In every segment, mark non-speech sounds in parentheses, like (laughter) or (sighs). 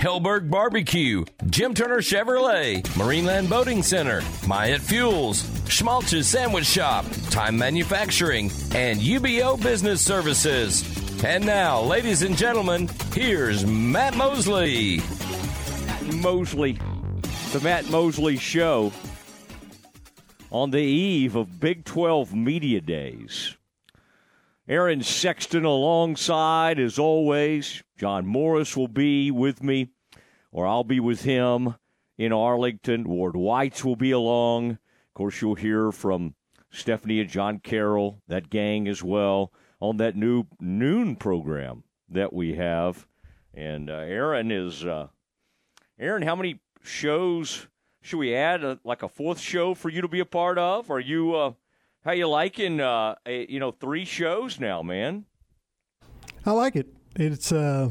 Hellberg Barbecue, Jim Turner Chevrolet, Marineland Boating Center, Myatt Fuels, Schmaltz's Sandwich Shop, Time Manufacturing, and UBO Business Services. And now, ladies and gentlemen, here's Matt Mosley. Mosley, the Matt Mosley Show on the eve of Big 12 Media Days. Aaron Sexton alongside, as always. John Morris will be with me, or I'll be with him in Arlington. Ward Whites will be along. Of course, you'll hear from Stephanie and John Carroll, that gang as well, on that new noon program that we have. And uh, Aaron is, uh, Aaron, how many shows should we add? Uh, like a fourth show for you to be a part of? Are you, uh, how you liking, uh, a, you know, three shows now, man? I like it. It's uh,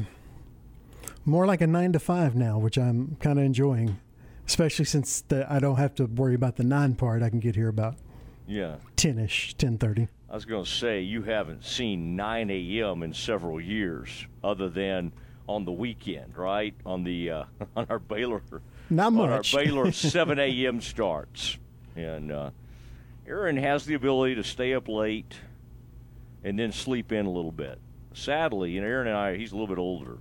more like a nine to five now, which I'm kind of enjoying, especially since the, I don't have to worry about the nine part. I can get here about Yeah. ten ish, ten thirty. I was going to say you haven't seen 9 a.m. in several years, other than on the weekend, right? On the uh, (laughs) on our Baylor, Not on much. our Baylor (laughs) 7 a.m. starts, and uh, Aaron has the ability to stay up late and then sleep in a little bit. Sadly, and Aaron and I, he's a little bit older,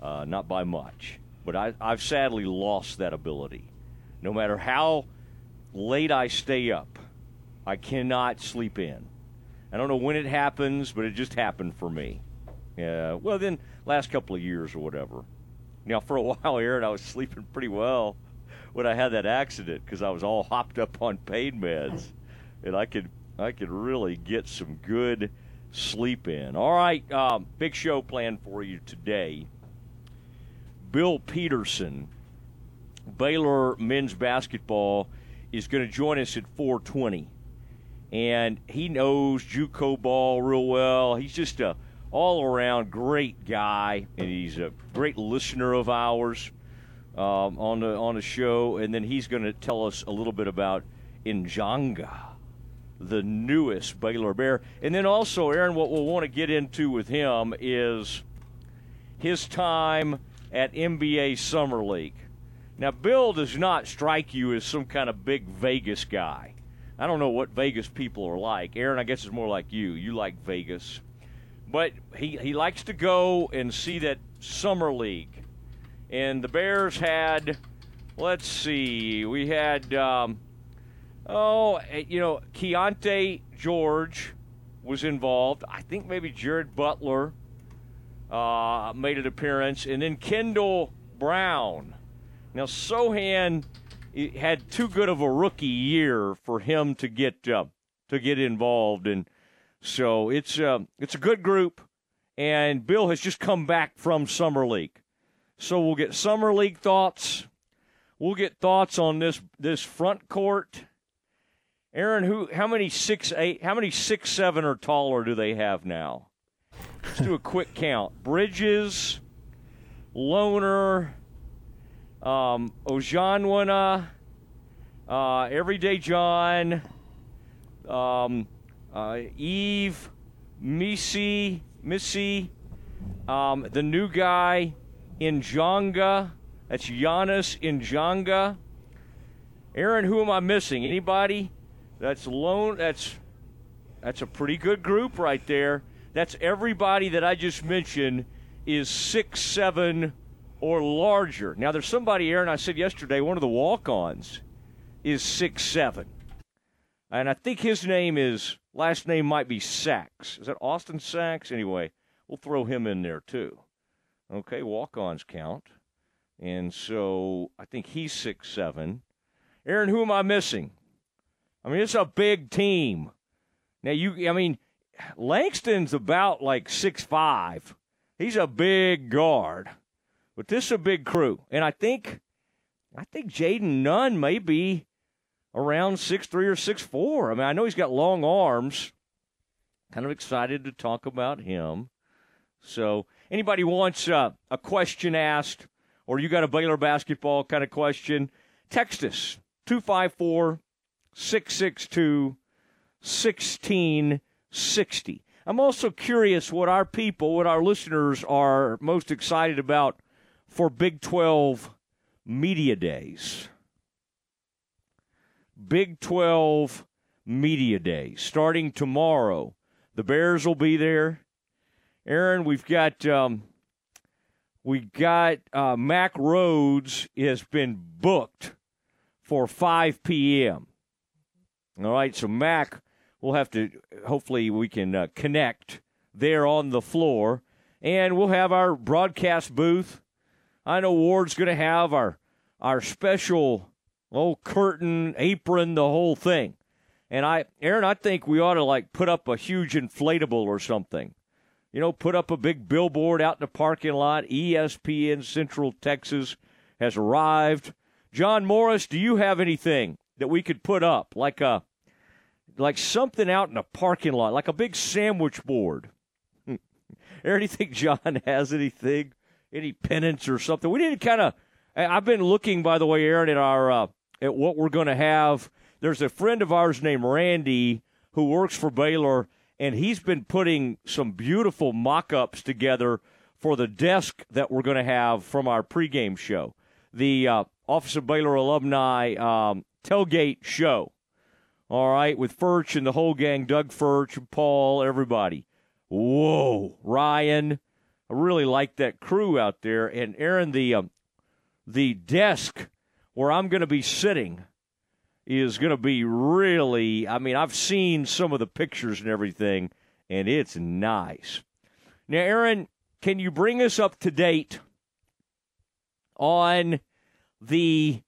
uh, not by much, but I, I've sadly lost that ability. No matter how late I stay up, I cannot sleep in. I don't know when it happens, but it just happened for me. Yeah. Well, then last couple of years or whatever. Now, for a (laughs) while, Aaron, I was sleeping pretty well when I had that accident because I was all hopped up on pain meds, and I could I could really get some good sleep in. All right, um, big show planned for you today. Bill Peterson, Baylor men's basketball, is going to join us at 420 and he knows JUCO ball real well. He's just a all around great guy, and he's a great listener of ours um, on the on the show. And then he's going to tell us a little bit about Ndjonga, the newest Baylor Bear. And then also, Aaron, what we'll want to get into with him is his time at NBA Summer League. Now, Bill does not strike you as some kind of big Vegas guy. I don't know what Vegas people are like. Aaron, I guess, is more like you. You like Vegas. But he, he likes to go and see that Summer League. And the Bears had, let's see, we had, um, oh, eh, you know, Keyonte George was involved. I think maybe Jared Butler uh, made an appearance. And then Kendall Brown. Now, Sochan had too good of a rookie year for him to get uh, to get involved, and so it's uh, it's a good group. And Bill has just come back from summer league, so we'll get summer league thoughts. We'll get thoughts on this this front court. Aaron, who how many six eight how many six seven or taller do they have now? Let's do a quick count. Bridges, Lohner, um, Ojianwuna, uh, Everyday John, um, uh, Yves, Missi, Missi, um, the new guy, Ndjonga. That's Giannis Ndjonga. Aaron, who am I missing? Anybody? That's lone. That's that's a pretty good group right there. That's everybody that I just mentioned is six seven or larger. Now there's somebody, Aaron. I said yesterday, one of the walk-ons is six seven, and I think his name is last name might be Sachs. Is that Austin Sachs? Anyway, we'll throw him in there too. Okay, walk-ons count, and so I think he's six seven. Aaron, who am I missing? I mean, it's a big team. Now you, I mean, Langston's about like six five. He's a big guard, but this is a big crew, and I think, I think Jayden Nunn may be around six three or six four. I mean, I know he's got long arms, kind of excited to talk about him. So, anybody wants uh, a question asked, or you got a Baylor basketball kind of question, text us 254 662 1660. I'm also curious what our people, what our listeners are most excited about for Big 12 Media Days. Big 12 Media Days starting tomorrow. The Bears will be there. Aaron, we've got um, we got uh, Mack Rhoades has been booked for 5 p.m. All right, so Mac, we'll have to hopefully we can uh, connect there on the floor. And we'll have our broadcast booth. I know ward's going to have our our special old curtain apron the whole thing. And i aaron i think we ought to like put up a huge inflatable or something. You know put up a big billboard out in the parking lot. Espn central texas has arrived. John morris do you have anything that we could put up like a like something out in a parking lot, like a big sandwich board. (laughs) Aaron, you think John has anything, any pennants or something? We need to kind of. I've been looking, by the way, Aaron, at our uh, at what we're going to have. There's a friend of ours named Randy who works for Baylor, and he's been putting some beautiful mock-ups together for the desk that we're going to have from our pregame show, the uh, Office of Baylor Alumni um, tailgate show all right, with Furch and the whole gang, Doug Furch Paul, everybody. Whoa, Ryan. I really like that crew out there. And Aaron, the um, the desk where I'm going to be sitting is going to be really. I mean, I've seen some of the pictures and everything, and it's nice. Now, Aaron, can you bring us up to date on the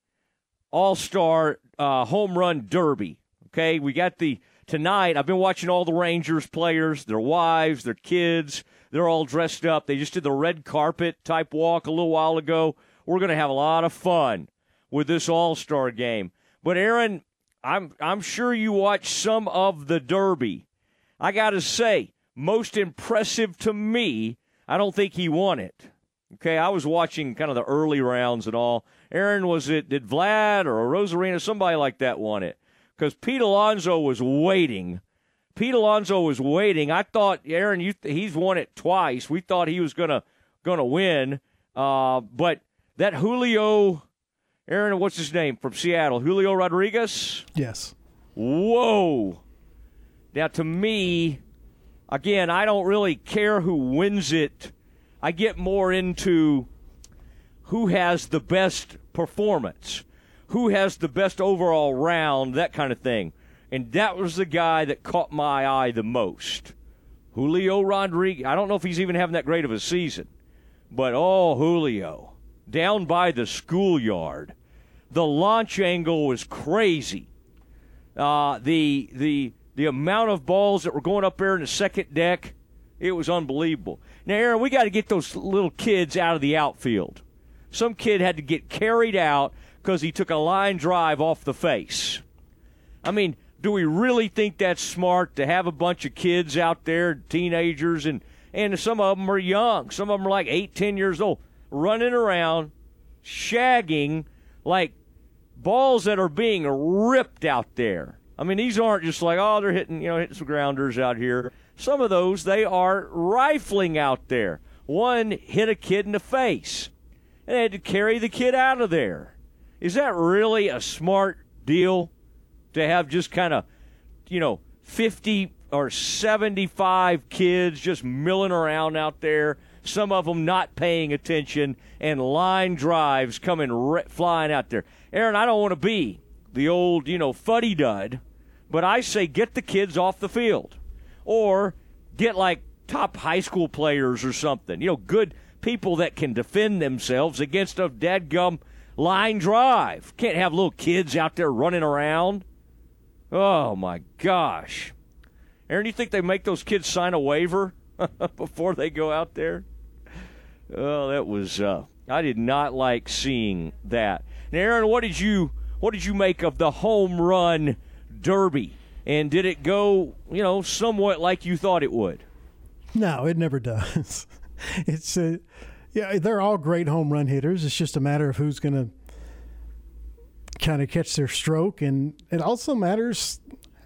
All Star uh, Home Run Derby? Okay, we got the tonight. I've been watching all the Rangers players, their wives, their kids. They're all dressed up. They just did the red carpet type walk a little while ago. We're going to have a lot of fun with this All Star game. But Aaron, I'm I'm sure you watched some of the Derby. I got to say, most impressive to me. I don't think he won it. Okay, I was watching kind of the early rounds and all. Aaron, was it did Vlad or Arozarena, somebody like that won it? because Pete Alonso was waiting. Pete Alonso was waiting. I thought Aaron, you, he's won it twice. We thought he was gonna gonna win, uh, but that Julio, Aaron, what's his name from Seattle? Julio Rodriguez. Yes. Whoa. Now to me, again, I don't really care who wins it. I get more into who has the best performance who has the best overall round, that kind of thing. And that was the guy that caught my eye the most. Julio Rodriguez. I don't know if he's even having that great of a season, but oh, Julio. Down by the schoolyard. The launch angle was crazy. Uh, the, the, the amount of balls that were going up there in the second deck, it was unbelievable. Now, Aaron, we got to get those little kids out of the outfield. Some kid had to get carried out because he took a line drive off the face. I mean, do we really think that's smart to have a bunch of kids out there, teenagers, and and some of them are young. Some of them are like eight, ten years old, running around, shagging like balls that are being ripped out there. I mean, these aren't just like oh they're hitting you know hitting some grounders out here. Some of those they are rifling out there. One hit a kid in the face, and they had to carry the kid out of there. Is that really a smart deal to have just kind of, you know, 50 or 75 kids just milling around out there, some of them not paying attention, and line drives coming re- flying out there? Aaron, I don't want to be the old, you know, fuddy dud, but I say get the kids off the field. Or get like top high school players or something, you know, good people that can defend themselves against a dead gum line drive. Can't have little kids out there running around. Oh my gosh. Aaron, you think they make those kids sign a waiver (laughs) before they go out there? Oh, that was uh, I did not like seeing that. Now, Aaron, what did you what did you make of the home run derby? And did it go, you know, somewhat like you thought it would? No, it never does. (laughs) (laughs) it's uh, yeah, they're all great home run hitters. It's just a matter of who's going to kind of catch their stroke, and it also matters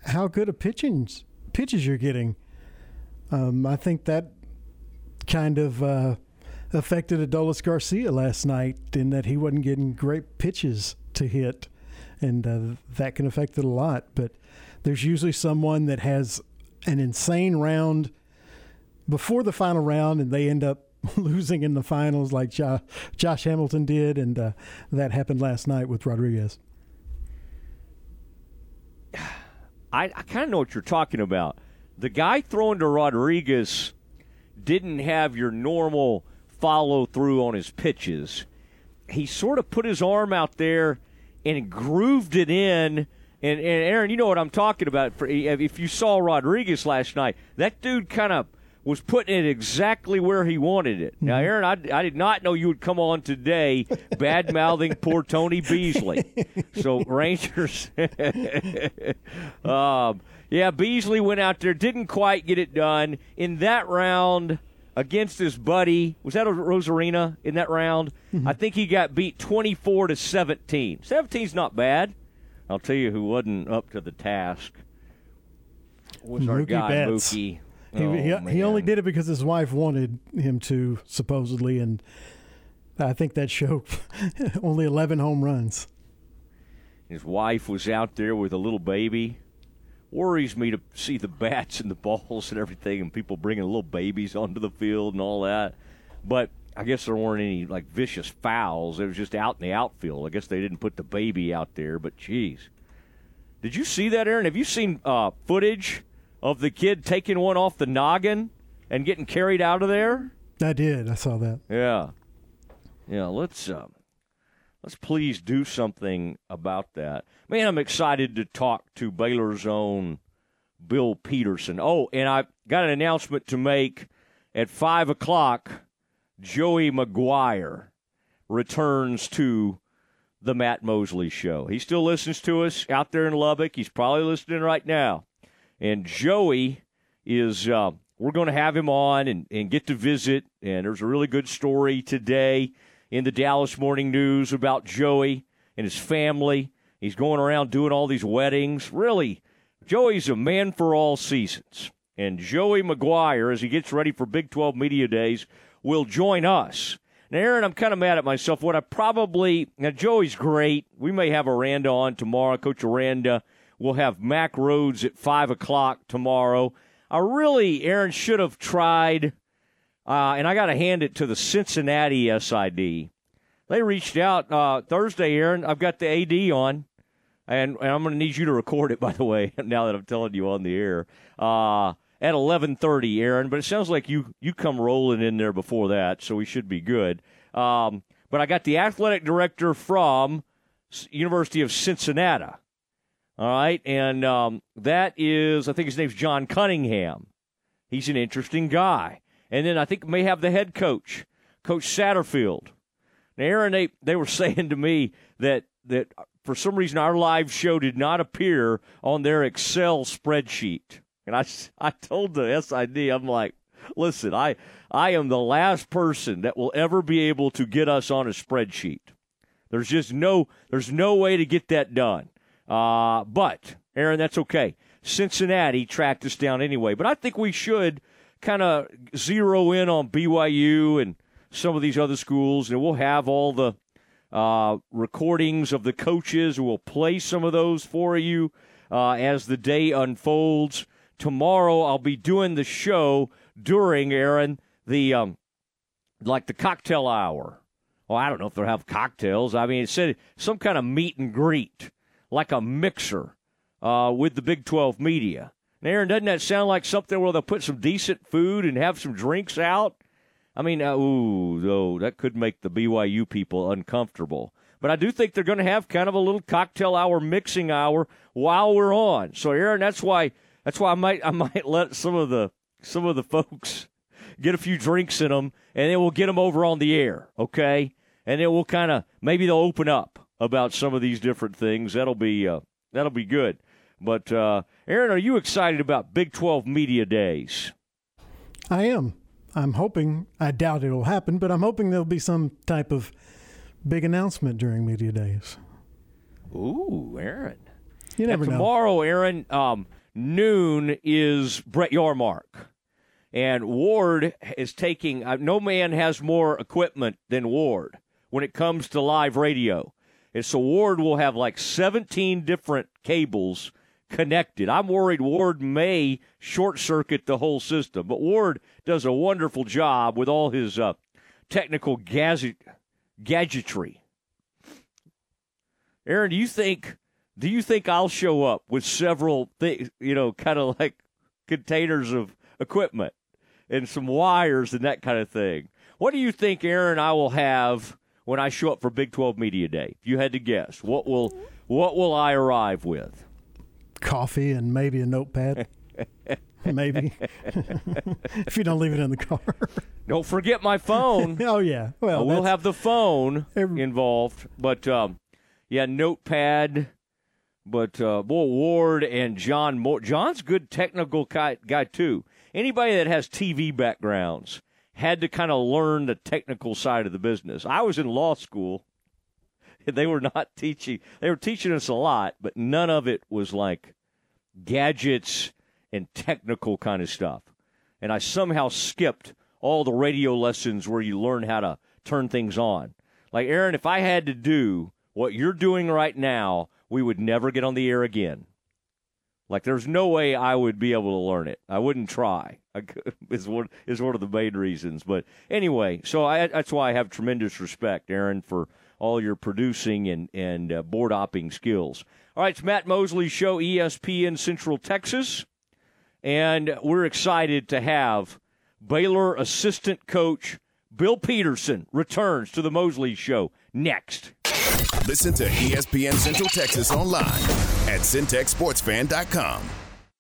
how good a pitching pitches you're getting. Um, I think that kind of uh, affected Adolis Garcia last night in that he wasn't getting great pitches to hit, and uh, that can affect it a lot. But there's usually someone that has an insane round before the final round, and they end up (laughs) losing in the finals like Josh, Josh Hamilton did, and uh, that happened last night with Rodriguez. I, I kind of know what you're talking about. The guy throwing to Rodriguez didn't have your normal follow through on his pitches. He sort of put his arm out there and grooved it in. And, and Aaron, you know what I'm talking about. If you saw Rodriguez last night, that dude kind of was putting it exactly where he wanted it. Now, mm-hmm. Aaron, I, I did not know you would come on today bad mouthing (laughs) poor Tony Beasley. So, (laughs) Rangers. (laughs) um, yeah, Beasley went out there, didn't quite get it done. In that round against his buddy, was that a Arozarena in that round? Mm-hmm. I think he got beat 24 to 17. 17's not bad. I'll tell you who wasn't up to the task was Mookie our guy, Betts. Mookie. He, oh, he, he, only did it because his wife wanted him to, supposedly, and I think that showed (laughs) only 11 home runs. His wife was out there with a little baby. Worries me to see the bats and the balls and everything, and people bringing little babies onto the field and all that. But I guess there weren't any like vicious fouls. It was just out in the outfield. I guess they didn't put the baby out there. But geez, did you see that, Aaron? Have you seen uh, footage of the kid taking one off the noggin and getting carried out of there? I did. I saw that. Yeah, yeah. Let's uh, let's please do something about that. Man, I'm excited to talk to Baylor's own Bill Peterson. Oh, and I got an announcement to make at five o'clock. Joey McGuire returns to the Matt Mosley Show. He still listens to us out there in Lubbock. He's probably listening right now. And Joey is, uh, we're going to have him on and, and get to visit. And there's a really good story today in the Dallas Morning News about Joey and his family. He's going around doing all these weddings. Really, Joey's a man for all seasons. And Joey McGuire, as he gets ready for Big 12 Media Days, will join us. Now, Aaron, I'm kind of mad at myself. What I probably now Joey's great. We may have Aranda on tomorrow, Coach Aranda We'll have Mack Rhoades at 5 o'clock tomorrow. I really, Aaron, should have tried, uh, and I got to hand it to the Cincinnati SID. They reached out uh, Thursday, Aaron. I've got the AD on, and, and I'm going to need you to record it, (laughs) by the way, now that I'm telling you on the air. Uh, at 11:30, Aaron. But it sounds like you you come rolling in there before that, so we should be good. Um, but I got the athletic director from University of Cincinnati, all right, and um, that is, I think his name's John Cunningham. He's an interesting guy. And then I think may have the head coach, Coach Satterfield. Now, Aaron, they, they were (laughs) saying to me that that for some reason our live show did not appear on their Excel spreadsheet. And I, (laughs) I told the SID, I'm like, listen, I, I am the last person that will ever be able to get us on a spreadsheet. There's just no, there's no way to get that done. Uh, but, Aaron, that's okay. Cincinnati tracked us down anyway. But I think we should kind of zero in on BYU and some of these other schools, and we'll have all the uh, recordings of the coaches. We'll play some of those for you uh, as the day unfolds. Tomorrow, I'll be doing the show during Aaron the um, like the cocktail hour. Well, I don't know if they'll have cocktails. I mean, it said some kind of meet and greet like a mixer uh, with the Big 12 media. Aaron, doesn't that sound like something where they'll put some decent food and have some drinks out? I mean, uh, ooh, though, that could make the BYU people uncomfortable. But I do think they're going to have kind of a little cocktail hour, mixing hour while we're on. So, Aaron, that's why that's why I might I (laughs) might let some of the some of the folks (laughs) get a few drinks in them, and then we'll get them over on the air, okay? And then we'll kind of maybe they'll open up about some of these different things. That'll be uh, that'll be good. But uh, Aaron, are you excited about Big 12 Media Days? I am. I'm hoping. I doubt it will happen, but I'm hoping there'll be some type of big announcement during media days. Ooh, Aaron. You never and know. tomorrow, Aaron, um, noon is Brett Yormark. And Ward is taking, uh, no man has more equipment than Ward when it comes to live radio. And so Ward will have like 17 different cables connected. I'm worried Ward may short circuit the whole system, but Ward does a wonderful job with all his uh, technical gadget, gadgetry. Aaron, do you think do you think I'll show up with several things, you know, kind of like containers of equipment and some wires and that kind of thing? What do you think, Aaron, I will have when I show up for Big 12 Media Day? If you had to guess, what will what will I arrive with? Coffee and maybe a notepad. (laughs) maybe. if you don't leave it in the car. Don't forget my phone. (laughs) oh yeah. Well, we'll have the phone Every- involved, but um, yeah, notepad. But uh, boy, Ward and John Moore. John's good technical guy, guy too. Anybody that has TV backgrounds had to kind of learn the technical side of the business. I was in law school. (laughs) They were not teaching. They were teaching us a lot, but none of it was like gadgets and technical kind of stuff. And I somehow skipped all the radio lessons where you learn how to turn things on. Like Aaron, if I had to do what you're doing right now, we would never get on the air again. Like there's no way I would be able to learn it. I wouldn't try. (laughs) I could, is one is one of the main reasons. But anyway, so I, that's why I have tremendous respect, Aaron, for all your producing and and uh, board opping skills. All right, it's Matt Mosley Show, ESPN Central Texas, and we're excited to have Baylor assistant coach Bill Peterson returns to the Mosley Show next. Listen to ESPN Central Texas online at centexsportsfan.com.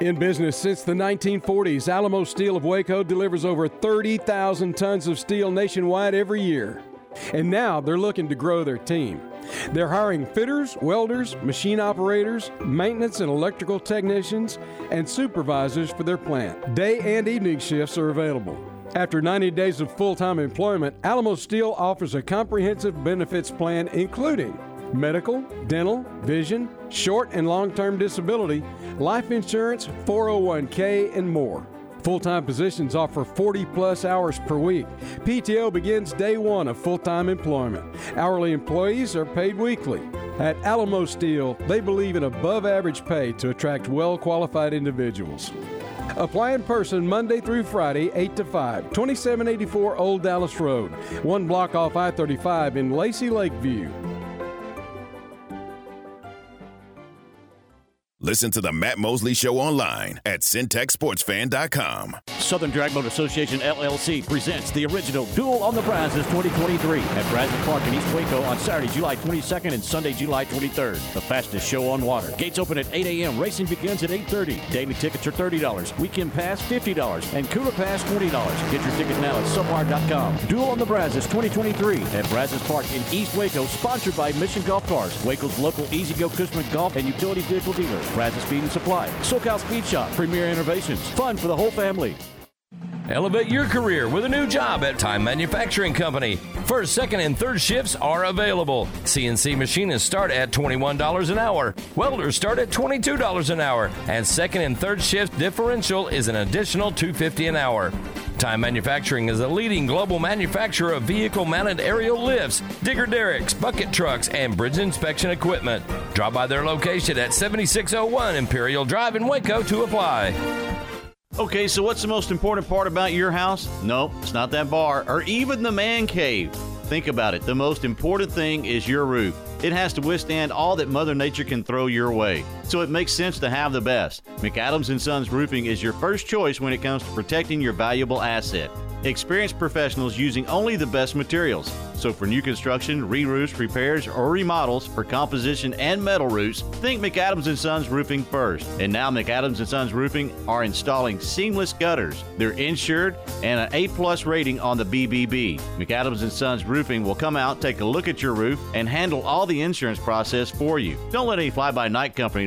In business since the 1940s, Alamo Steel of Waco delivers over 30,000 tons of steel nationwide every year. And now they're looking to grow their team. They're hiring fitters, welders, machine operators, maintenance and electrical technicians, and supervisors for their plant. Day and evening shifts are available. After 90 days of full time employment, Alamo Steel offers a comprehensive benefits plan including medical, dental, vision, short and long term disability, life insurance, 401k, and more. Full time positions offer 40 plus hours per week. PTO begins day one of full time employment. Hourly employees are paid weekly. At Alamo Steel, they believe in above average pay to attract well qualified individuals. Apply in person Monday through Friday, 8 to 5, 2784 Old Dallas Road, one block off I 35 in Lacey Lakeview. Listen to the Matt Mosley Show online at centexsportsfan.com. Southern Dragboat Association LLC presents the original Duel on the Brazos 2023 at Brazos Park in East Waco on Saturday, July 22nd and Sunday, July 23rd. The fastest show on water. Gates open at 8 a.m. Racing begins at 8.30. Daily tickets are $30. Weekend pass $50. And cooler pass $20. Get your tickets now at subwire.com. Duel on the Brazos 2023 at Brazos Park in East Waco, sponsored by Mission Golf Cars, Waco's local E-Z-GO Cushman Golf and Utility Vehicle dealer. Brazos Speed and Supply. SoCal Speed Shop. Premier Innovations. Fun for the whole family. Elevate your career with a new job at Time Manufacturing Company. First, second, and third shifts are available. CNC machinists start at $21 an hour. Welders start at $22 an hour. And second and third shift differential is an additional 250 an hour. Time Manufacturing is a leading global manufacturer of vehicle mounted aerial lifts, digger derricks, bucket trucks, and bridge inspection equipment. Drop by their location at 7601 Imperial Drive in Waco to apply. Okay, so what's the most important part about your house? No, it's not that bar or even the man cave. Think about it. The most important thing is your roof. It has to withstand all that Mother Nature can throw your way. So it makes sense to have the best. McAdams Sons Roofing is your first choice when it comes to protecting your valuable asset. Experienced professionals using only the best materials. So for new construction, re-roofs, repairs, or remodels for composition and metal roofs, think McAdams and Sons Roofing first. And now McAdams Sons Roofing are installing seamless gutters. They're insured and an A-plus rating on the BBB. McAdams Sons Roofing will come out, take a look at your roof, and handle all the insurance process for you. Don't let any fly-by-night company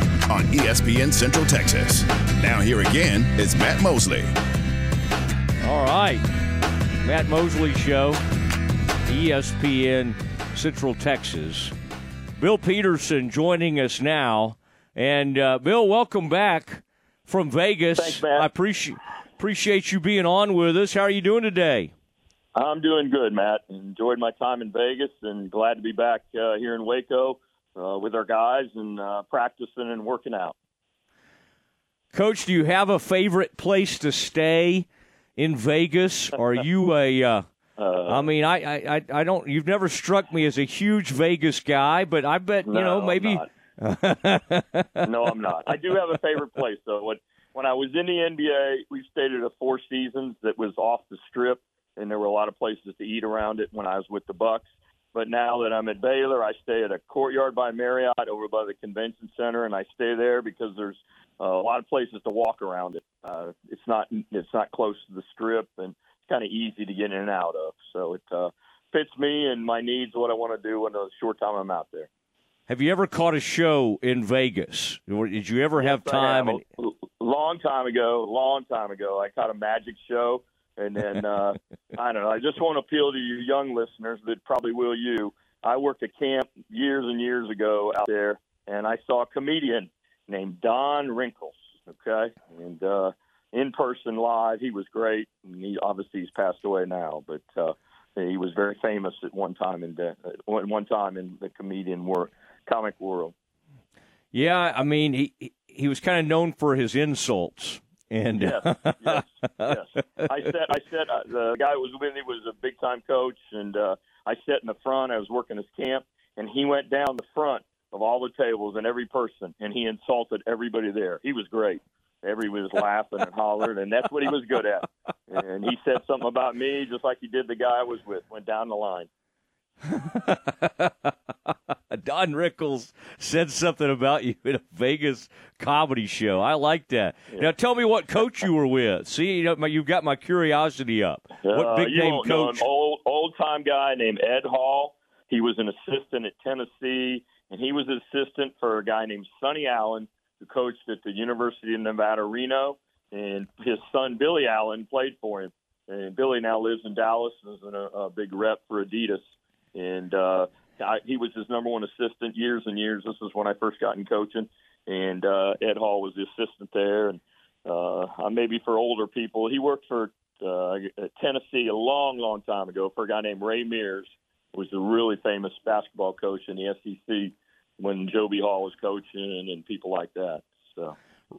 on ESPN Central Texas. Now here again is Matt Mosley. All right. Matt Mosley Show, ESPN Central Texas. Bill Peterson joining us now. And uh, Bill, welcome back from Vegas. Thanks, Matt. I appreciate appreciate you being on with us. How are you doing today? I'm doing good, Matt. Enjoyed my time in Vegas and glad to be back uh, here in Waco uh, with our guys and uh, practicing and working out. Coach, do you have a favorite place to stay in Vegas? Are you (laughs) a uh, I mean, I, I, I don't. You've never struck me as a huge Vegas guy, but I bet you know No, maybe. no, I'm not. I do have a favorite place though. When when I was in the NBA, we stayed at a Four Seasons that was off the strip, and there were a lot of places to eat around it when I was with the Bucks. But now that I'm at Baylor, I stay at a Courtyard by Marriott over by the convention center, and I stay there because there's uh, a lot of places to walk around it. Uh, it's not it's not close to the strip, and it's kind of easy to get in and out of. So it uh, fits me and my needs, what I want to do in the short time I'm out there. Have you ever caught a show in Vegas? Or did you ever have Yes, time? and- A long time ago, long time ago, I caught a magic show, and then uh, I don't know. I just want to appeal to you young listeners that probably will you. I worked at camp years and years ago out there, and I saw a comedian named Don Rickles. Okay, and uh, in person live, he was great. And he obviously he's passed away now, but uh, he was very famous at one time in the, at one time in the comedian world, comic world. yeah, I mean, he- he was kind of known for his insults, and Yes, yes, yes. I (laughs) sat. I sat. Uh, the guy was with me was a big time coach, and uh, I sat in the front. I was working his camp, and he went down the front of all the tables and every person, and he insulted everybody there. He was great. Everybody was laughing and hollered, and that's what he was good at. And he said something about me, just like he did the guy I was with. Went down the line. (laughs) Don Rickles said something about you in a Vegas comedy show. I like that. Now tell me what coach you were with. See, you know, my- you've got my curiosity up. What Uh, big you name won't know coach? Old old time guy named Ed Hall. He was an assistant at Tennessee, and he was an assistant for a guy named Sonny Allen, who coached at the University of Nevada, Reno. And his son Billy Allen played for him. And Billy now lives in Dallas and is a, a big rep for Adidas. And uh, I, he was his number one assistant years and years. This is when I first got in coaching, and uh, Ed Hall was the assistant there. And uh, maybe for older people, he worked for uh, Tennessee a long, long time ago for a guy named Ray Mears, who was a really famous basketball coach in the SEC when Joe B. Hall was coaching and people like that. So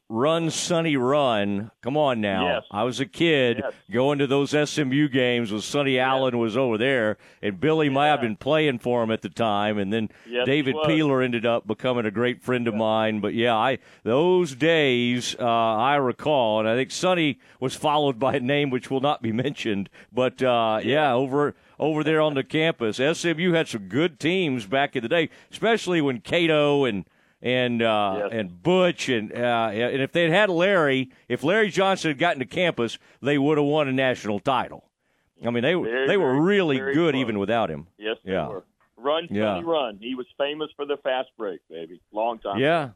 Run, Sonny, run. Come on now. Yes. I was a kid Yes. going to those SMU games when Sonny Allen was over there, and Billy might have been playing for him at the time, and then Yes, David. Peeler ended up becoming a great friend of mine. But yeah, I those days uh, I recall, and I think Sonny was followed by a name which will not be (laughs) mentioned. But uh, yeah, over over there on the campus. SMU had some good teams back in the day, especially when Cato and and uh, Yes. and Butch and uh, and if they'd had Larry, if Larry Johnson had gotten to campus, they would have won a national title. I mean, they Very, they were really good close. even without him. Yes, they Yeah. were. Run, Yeah. Run. He was famous for the fast break, baby. Long time. Yeah,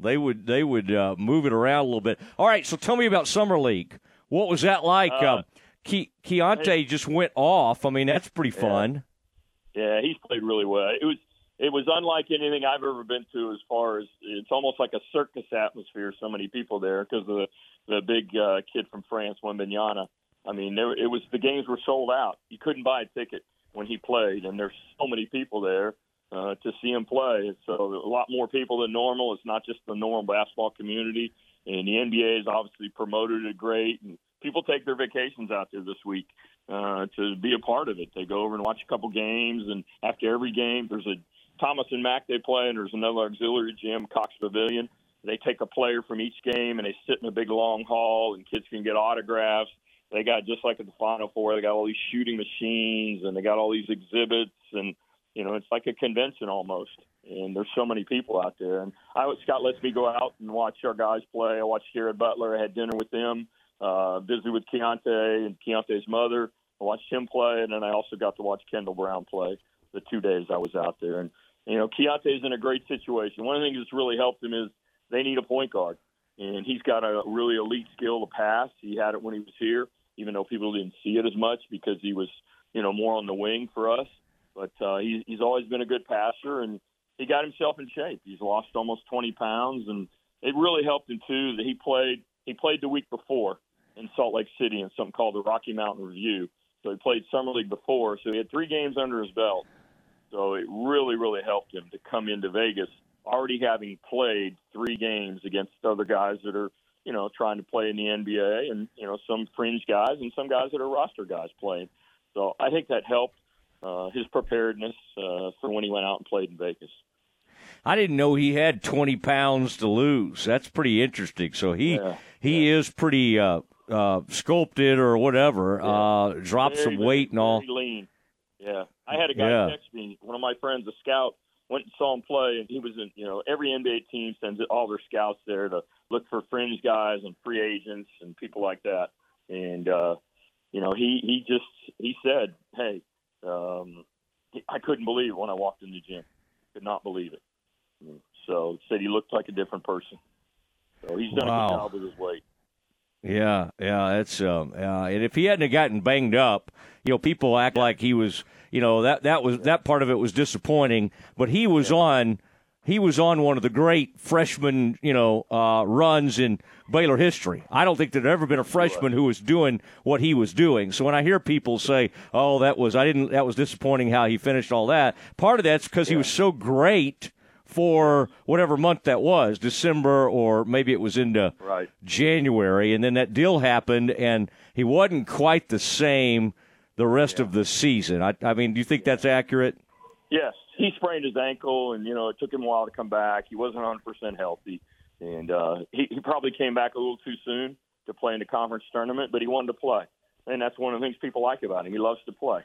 they would they would uh, move it around a little bit. All right, so tell me about summer league. What was that like? Uh, um, Ke- Keyonte just went off. I mean, that's pretty Yeah. fun. Yeah, he's played really well. It was it was unlike anything I've ever been to. As far as it's almost like a circus atmosphere. So many people there because the the big uh, kid from France, Wembanyama. I mean, there, it was the games were sold out. You couldn't buy a ticket when he played, and there's so many people there uh, to see him play. So a lot more people than normal. It's not just the normal basketball community, and the NBA has obviously promoted it great. And people take their vacations out there this week uh, to be a part of it. They go over and watch a couple games, and after every game, there's a Thomas and Mack they play, and there's another auxiliary gym, Cox Pavilion. They take a player from each game, and they sit in a big long hall, and kids can get autographs. They got just like at the Final Four, they got all these shooting machines, and they got all these exhibits, and you know, it's like a convention almost. And there's so many people out there. And I Scott lets me go out and watch our guys play. I watched Jared Butler. I had dinner with them. Uh, visited with Keyonte and Keyonte's mother. I watched him play, and then I also got to watch Kendall Brown play the two days I was out there. And you know, Keyonte's in a great situation. One of the things that's really helped him is they need a point guard, and he's got a really elite skill to pass. He had it when he was here, even though people didn't see it as much because he was, you know, more on the wing for us. But uh, he, he's always been a good passer, and he got himself in shape. He's lost almost 20 pounds, and it really helped him too that he played. He played the week before in Salt Lake City in something called the Rocky Mountain Review. So he played summer league before, so he had three games under his belt. So it really, really helped him to come into Vegas already having played three games against other guys that are, you know, trying to play in the NBA and, you know, some fringe guys and some guys that are roster guys playing. So I think that helped uh, his preparedness uh, for when he went out and played in Vegas. I didn't know he had 20 pounds to lose. That's pretty interesting. So he Yeah, he is pretty uh, uh, sculpted or whatever. Uh, dropped Very, some weight and all. lean. Yeah, I had a guy Yeah. text me. One of my friends, a scout, went and saw him play, and he was in. You know, every NBA team sends all their scouts there to look for fringe guys and free agents and people like that. And uh, you know, he he just he said, "Hey, um, I couldn't believe it when I walked in the gym. Could not believe it." So said he looked like a different person. So he's done a good job with his weight. Yeah, yeah, that's um, uh, and if he hadn't gotten banged up, you know, people act like he was, you know, that that was that part of it was disappointing. But he was on, he was on one of the great freshman, you know, uh, runs in Baylor history. I don't think there'd ever been a freshman who was doing what he was doing. So when I hear people say, "Oh, that was I didn't," that was disappointing how he finished all that. Part of that's because he was so great for whatever month that was, December or maybe it was into Right. January, and then that deal happened, and he wasn't quite the same the rest of the season. I, I mean, do you think that's accurate? Yes, he sprained his ankle, and you know it took him a while to come back. He wasn't 100 percent healthy, and uh, he, he probably came back a little too soon to play in the conference tournament. But he wanted to play, and that's one of the things people like about him. He loves to play,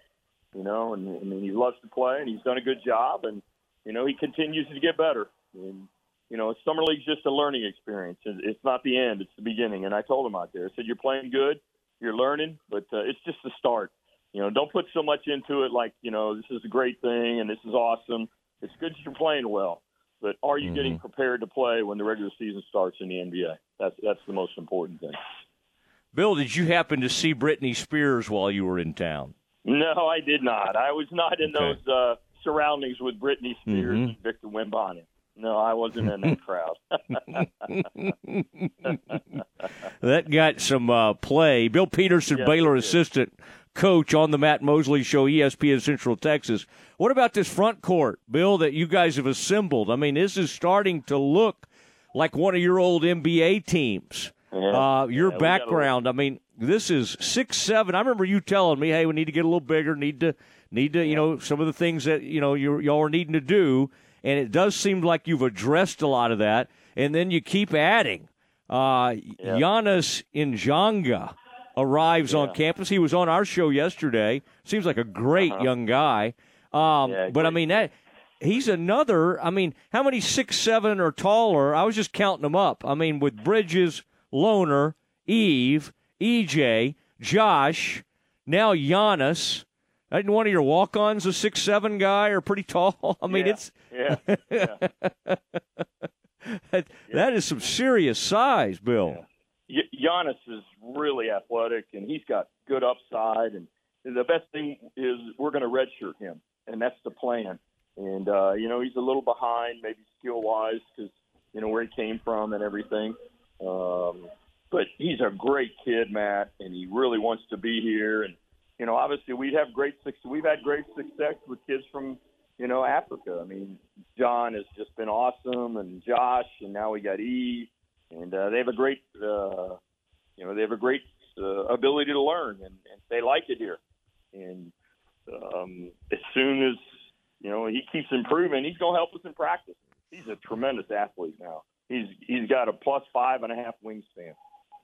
you know, and I mean he loves to play, and he's done a good job, and you know he continues to get better. And you know, summer league's just a learning experience. It's not the end; it's the beginning. And I told him out there, I said, "You're playing good, you're learning, but uh, it's just the start." You know, don't put so much into it like, you know, this is a great thing and this is awesome. It's good that you're playing well, but are you getting prepared to play when the regular season starts in the NBA? That's that's the most important thing. Bill, did you happen to see Britney Spears while you were in town? No, I did not. I was not in Okay. those uh, surroundings with Britney Spears Mhm. and Victor Wembanyama. No, I wasn't in that crowd. (laughs) That got some uh, play. Bill Peterson, Yes, Baylor assistant coach on the Matt Mosley Show, ESPN Central Texas. What about this front court, Bill, that you guys have assembled? I mean, this is starting to look like one of your old NBA teams. Yeah. Uh, your Yeah, background, I mean, this is six seven. I remember you telling me, "Hey, we need to get a little bigger. Need to, need to, you know, some of the things that you know you y'all are needing to do." And it does seem like you've addressed a lot of that, and then you keep adding. Uh, Giannis Ndjonga arrives on campus. He was on our show yesterday. Seems like a great Uh-huh. young guy. Um, Yeah, but I mean that he's another. I mean, how many six seven or taller? I was just counting them up. I mean, with Bridges, Lohner, Yves, EJ, Josh, now Giannis. Isn't one of your walk-ons a six seven guy or pretty tall? (laughs) I mean, Yeah. it's Yeah. (laughs) yeah. that, that is some serious size, Bill. Y- Giannis is really athletic, and he's got good upside. And the best thing is we're going to redshirt him, and that's the plan. And uh, you know he's a little behind, maybe skill wise, because you know where he came from and everything. Um, but he's a great kid, Matt, and he really wants to be here. And you know, obviously, we have great success. We've had great success with kids from you know Africa. I mean, John has just been awesome, and Josh, and now we got Yves and uh, they have a great, uh, you know, they have a great uh, ability to learn, and, and they like it here. And um, as soon as you know he keeps improving, he's to help us in practice. He's a tremendous athlete now. He's he's got a plus five and a half wingspan,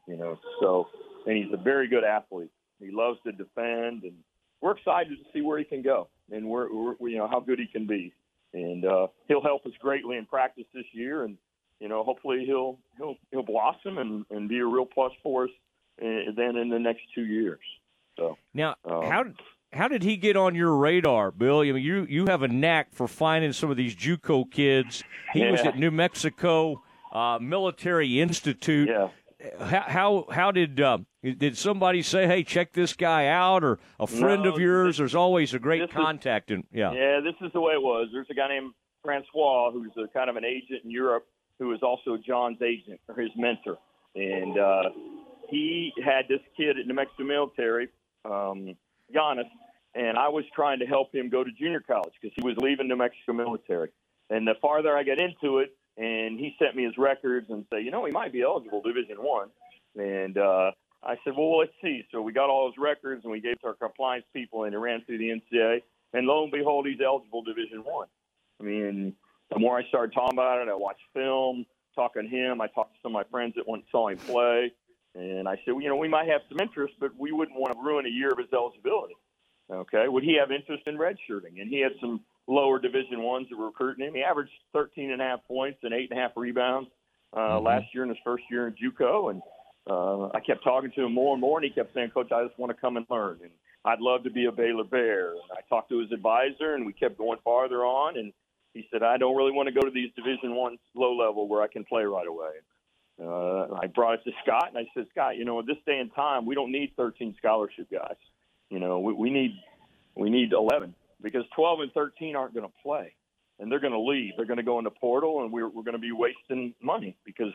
you know. So, and he's a very good athlete. He loves to defend, and we're excited to see where he can go and where, where you know how good he can be. And uh, he'll help us greatly in practice this year, and you know, hopefully he'll he'll he'll blossom and, and be a real plus for us uh, then in the next two years. So Now, Um, how how did he get on your radar, Bill? I mean, you you have a knack for finding some of these JUCO kids. He was at New Mexico uh, Military Institute. Yeah. How how, how did uh, did somebody say, "Hey, check this guy out," or a friend No, of yours? There's always a great this is- contact, and yeah. Yeah, this is the way it was. There's a guy named Francois who's a kind of an agent in Europe who is also John's agent or his mentor, and uh, he had this kid at New Mexico Military, um, Giannis, and I was trying to help him go to junior college because he was leaving New Mexico Military. And the farther I got into it, and he sent me his records and said, you know, he might be eligible Division One, and uh, I said, well, let's see. So we got all his records and we gave to our compliance people, and it ran through the NCAA. And lo and behold, he's eligible Division One. I. I mean, the more I started talking about it, I watched film, talking to him. I talked to some of my friends that went and saw him play, and I said, well, you know, we might have some interest, but we wouldn't want to ruin a year of his eligibility. Okay, would he have interest in redshirting? And he had some lower Division ones that were recruiting him. He averaged 13 and a half points and eight and a half rebounds uh, last year in his first year in JUCO, and uh, I kept talking to him more and more, and he kept saying, "Coach, I just want to come and learn, and I'd love to be a Baylor Bear." And I talked to his advisor, and we kept going farther on, and he said, "I don't really want to go to these Division One low level where I can play right away." Uh, I brought it to Scott, and I said, "Scott, you know, at this day and time, we don't need 13 scholarship guys. You know, we, we need we need 11 because 12 and 13 aren't going to play, and they're going to leave. They're going to go in the portal, and we're we're going to be wasting money because."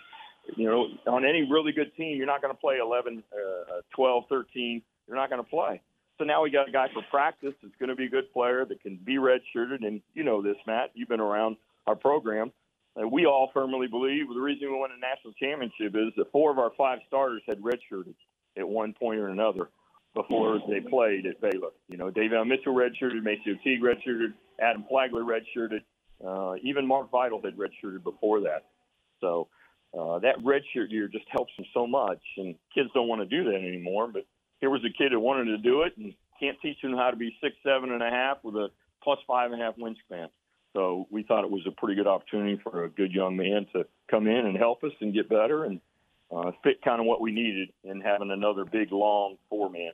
You know, on any really good team, you're not going to play 11, uh, 12, 13. You're not going to play. So now we got a guy for practice that's going to be a good player that can be redshirted. And you know this, Matt. You've been around our program. Uh, we all firmly believe the reason we won a national championship is that four of our five starters had redshirted at one point or another before they played at Baylor. You know, Davion Mitchell redshirted, Macio Teague redshirted, Adam Flagler redshirted, uh, even Mark Vital had redshirted before that. So uh, that redshirt year just helps them so much, and kids don't want to do that anymore. But here was a kid that wanted to do it, and can't teach him how to be six, seven and a half with a plus five and a half wingspan. So we thought it was a pretty good opportunity for a good young man to come in and help us and get better and uh, fit kind of what we needed in having another big, long four man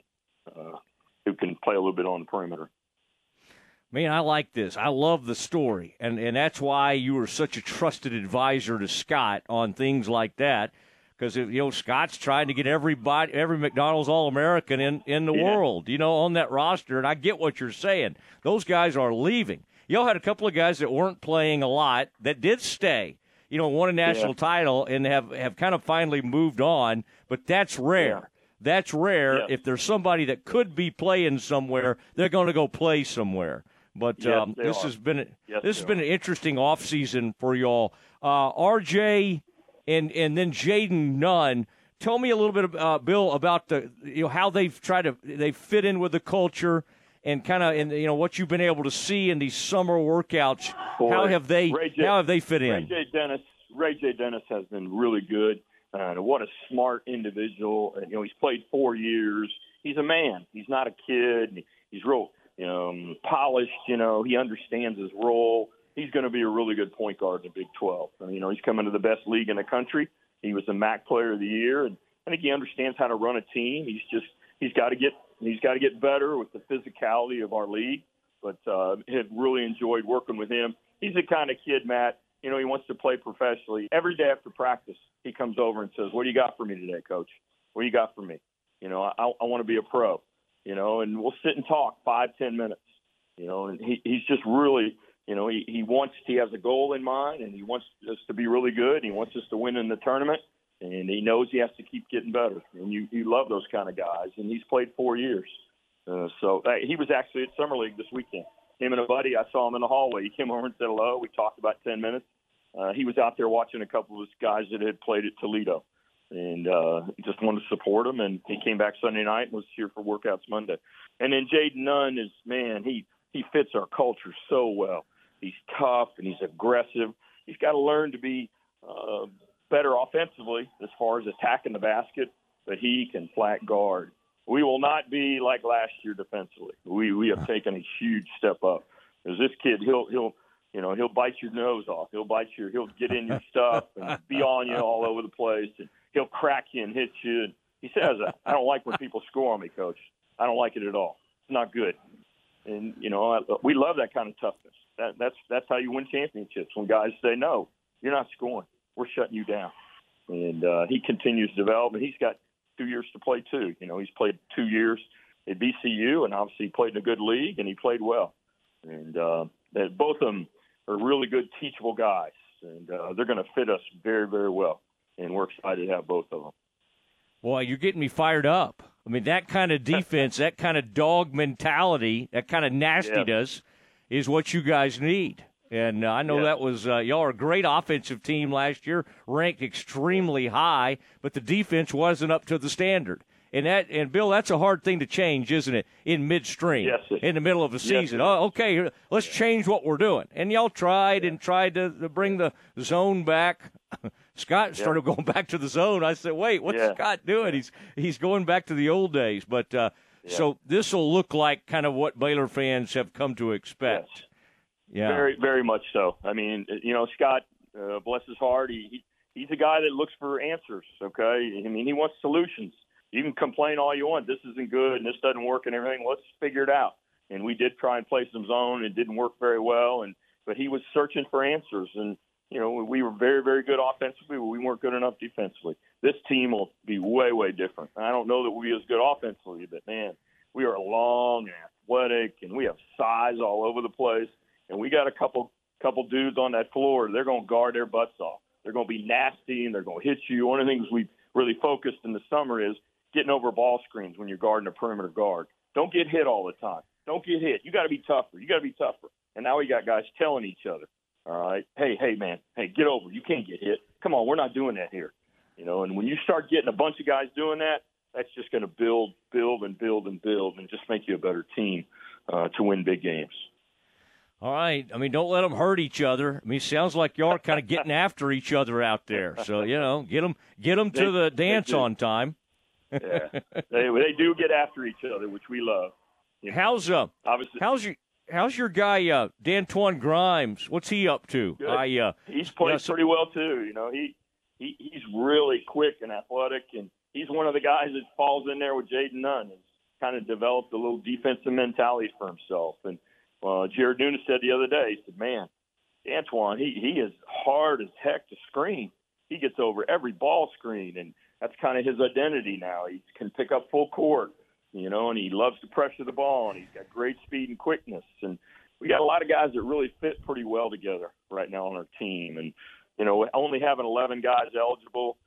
uh, who can play a little bit on the perimeter. Man, I like this. I love the story, and and that's why you were such a trusted advisor to Scott on things like that. Because you know Scott's trying to get everybody, every McDonald's All American in in the Yeah. world, you know, on that roster. And I get what you're saying. Those guys are leaving. Y'all had a couple of guys that weren't playing a lot that did stay. You know, won a national Yeah. title and have have kind of finally moved on. But that's rare. Yeah. That's rare. Yeah. If there's somebody that could be playing somewhere, they're going to go play somewhere. But Yes, um, this are. has been Yes, this has they been an interesting off season for y'all. Uh, RJ and and then Jayden Nunn. Tell me a little bit, uh, Bill, about the you know how they've tried to they fit in with the culture and kind of and you know what you've been able to see in these summer workouts. Boy, how have they J- how have they fit in? Ray J. Dennis, Ray J. Dennis has been really good. And what a smart individual. And, you know, he's played four years. He's a man. He's not a kid. He's real um, polished. You know, he understands his role. He's going to be a really good point guard in the Big 12. And, you know, he's coming to the best league in the country. He was the MAC Player of the Year, and I think he understands how to run a team. He's just he's got to get he's got to get better with the physicality of our league. But uh, had really enjoyed working with him. He's the kind of kid, Matt. You know, he wants to play professionally. Every day after practice, he comes over and says, "What do you got for me today, Coach? What do you got for me? You know, I, I want to be a pro. You know, and we'll sit and talk five, ten minutes. You know, and he, he's just really, you know, he, he wants he has a goal in mind, and he wants us to be really good. He wants us to win in the tournament, and he knows he has to keep getting better. And you you love those kind of guys, and he's played four years. Uh, so uh, he was actually at summer league this weekend. Him and a buddy, I saw him in the hallway. He came over and said hello. We talked about ten minutes. Uh, he was out there watching a couple of his guys that had played at Toledo, and uh, just wanted to support him. And he came back Sunday night and was here for workouts Monday. And then Jayden Nunn is man, he he fits our culture so well. He's tough and he's aggressive. He's got to learn to be uh, better offensively as far as attacking the basket, but he can flat guard. We will not be like last year defensively. We we have taken a huge step up. As this kid, he'll he'll you know he'll bite your nose off. He'll bite your he'll get in your stuff and (laughs) be on you all over the place. And he'll crack you and hit you. And he says, "I don't like when people score on me, coach. I don't like it at all. It's not good." And you know I, we love that kind of toughness. That, that's that's how you win championships. When guys say, "No, you're not scoring. We're shutting you down." And uh, he continues to develop, and he's got two years to play too. You know, he's played two years at VCU, and obviously he played in a good league, and he played well. And uh, both of them are really good, teachable guys, and uh, they're going to fit us very, very well. And we're excited to have both of them. Boy, you're getting me fired up. I mean, that kind of defense, (laughs) that kind of dog mentality, that kind of nastiness yeah. is what you guys need. And uh, I know yeah. that was uh, y'all are a great offensive team last year, ranked extremely high, but the defense wasn't up to the standard. And that and Bill, that's a hard thing to change, isn't it? In midstream, yes, in the middle of the season. Yes, oh, okay, let's change what we're doing. And y'all tried and tried to, to bring the zone back. (laughs) Scott started going back to the zone. I said, "Wait, what's. Scott doing? He's he's going back to the old days." But uh, so this will look like kind of what Baylor fans have come to expect. Yes. Yeah, very, very much so. I mean, you know, Scott, uh, bless his heart, he, he he's a guy that looks for answers. Okay, I mean, he wants solutions. You can complain all you want. This isn't good and this doesn't work and everything. Let's figure it out. And we did try and play some zone. It didn't work very well. And but he was searching for answers. And you know, we were very, very good offensively, but we weren't good enough defensively. This team will be way, way different. I don't know that we'll be as good offensively, but man, we are long and athletic, and we have size all over the place and we got a couple couple dudes on that floor. They're going to guard their butts off. They're going to be nasty and they're going to hit you. One of the things we really focused in the summer is getting over ball screens when you're guarding a perimeter guard. Don't get hit all the time. Don't get hit. You got to be tougher. You got to be tougher. And now we got guys telling each other, all right, hey, hey, man, hey, get over. You can't get hit. Come on, we're not doing that here. You know, and when you start getting a bunch of guys doing that, that's just going to build, build, and build and build, and just make you a better team uh, to win big games. All right. I mean, don't let them hurt each other. I mean, sounds like y'all are kind of getting after each other out there. So you know, get them, get them to the dance on time. Yeah, they they do get after each other, which we love. You know, how's uh, obviously how's your how's your guy uh, Dantwan Grimes? What's he up to? Good. I uh, he's played yeah, so, pretty well too. You know, he he he's really quick and athletic, and he's one of the guys that falls in there with Jayden Nunn. Has kind of developed a little defensive mentality for himself, and uh, Jared Nuness said the other day, he said, man, Antoine, he, he is hard as heck to screen. He gets over every ball screen, and that's kind of his identity now. He can pick up full court, you know, and he loves to pressure the ball, and he's got great speed and quickness. And we got a lot of guys that really fit pretty well together right now on our team. And, you know, only having 11 guys eligible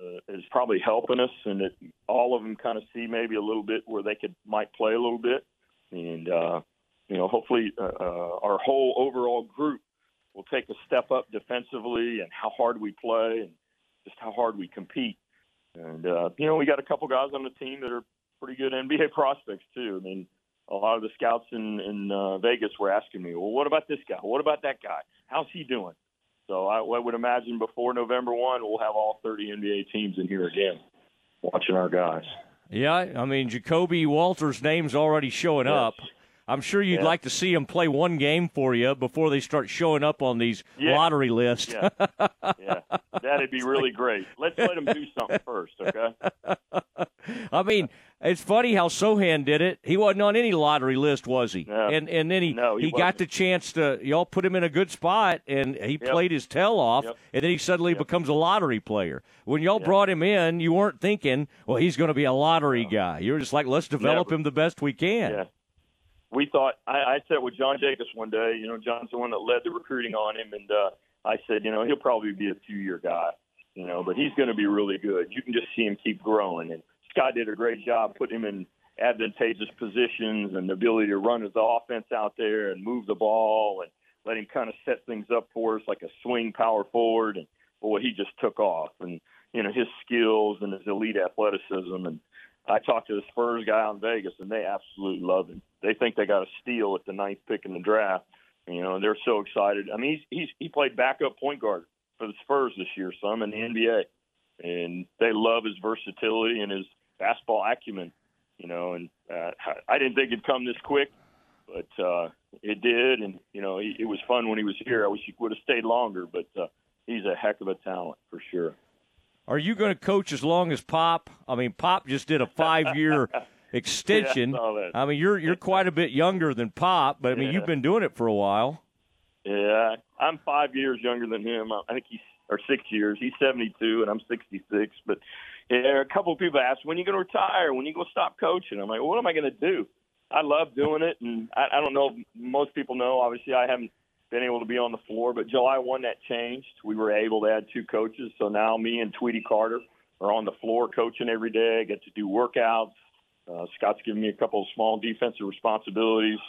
uh, is probably helping us, and that all of them kind of see maybe a little bit where they could might play a little bit. And, uh, you know, hopefully uh, uh, our whole overall group will take a step up defensively and how hard we play and just how hard we compete. And uh, you know, we got a couple guys on the team that are pretty good NBA prospects too. I mean, a lot of the scouts in in uh, Vegas were asking me, "Well, what about this guy? What about that guy? How's he doing?" So I, I would imagine before November one, we'll have all 30 NBA teams in here again, watching our guys. Yeah, I mean Ja'Kobe Walter's name's already showing Yes. up. I'm sure you'd Yeah. like to see him play one game for you before they start showing up on these Yeah. lottery lists. Yeah, yeah, that'd be (laughs) really great. Let's let them do something first, okay? (laughs) I mean, it's funny how Sochan did it. He wasn't on any lottery list, was he? No. And and then he No, he got the chance to y'all put him in a good spot, and he Yep. played his tail off, Yep. and then he suddenly becomes a lottery player. When y'all brought him in, you weren't thinking, well, he's going to be a lottery guy. You were just like, let's develop Never. him the best we can. Yeah. We thought I, I said with John Jakus one day, you know, John's the one that led the recruiting on him, and uh, I said, you know, he'll probably be a two-year guy, you know, but he's going to be really good. You can just see him keep growing, and Scott did a great job putting him in advantageous positions and the ability to run his offense out there and move the ball and let him kind of set things up for us like a swing power forward. And boy, he just took off, and you know his skills and his elite athleticism and I talked to the Spurs guy in Vegas, and they absolutely love him. They think they got a steal at the ninth pick in the draft. You know, and they're so excited. I mean, he's, he's he played backup point guard for the Spurs this year, some in the NBA, and they love his versatility and his basketball acumen. You know, and uh, I didn't think it'd come this quick, but uh, it did, and you know, he, it was fun when he was here. I wish he would have stayed longer, but uh, he's a heck of a talent for sure. Are you going to coach as long as Pop? I mean, Pop just did a five-year (laughs) extension. Yeah, I. I mean, you're you're quite a bit younger than Pop, but I mean, Yeah. you've been doing it for a while. Yeah, I'm five years younger than him. I think he's or six years. He's 72 and I'm 66. But yeah, a couple of people ask, when are you going to retire? When are you going to stop coaching? I'm like, what am I going to do? I love doing it, and I, I don't know. if Most people know. Obviously, I haven't been able to be on the floor, but July 1 that changed. We were able to add two coaches, so now me and Tweety Carter are on the floor coaching every day. I get to do workouts. Uh, Scott's given me a couple of small defensive responsibilities.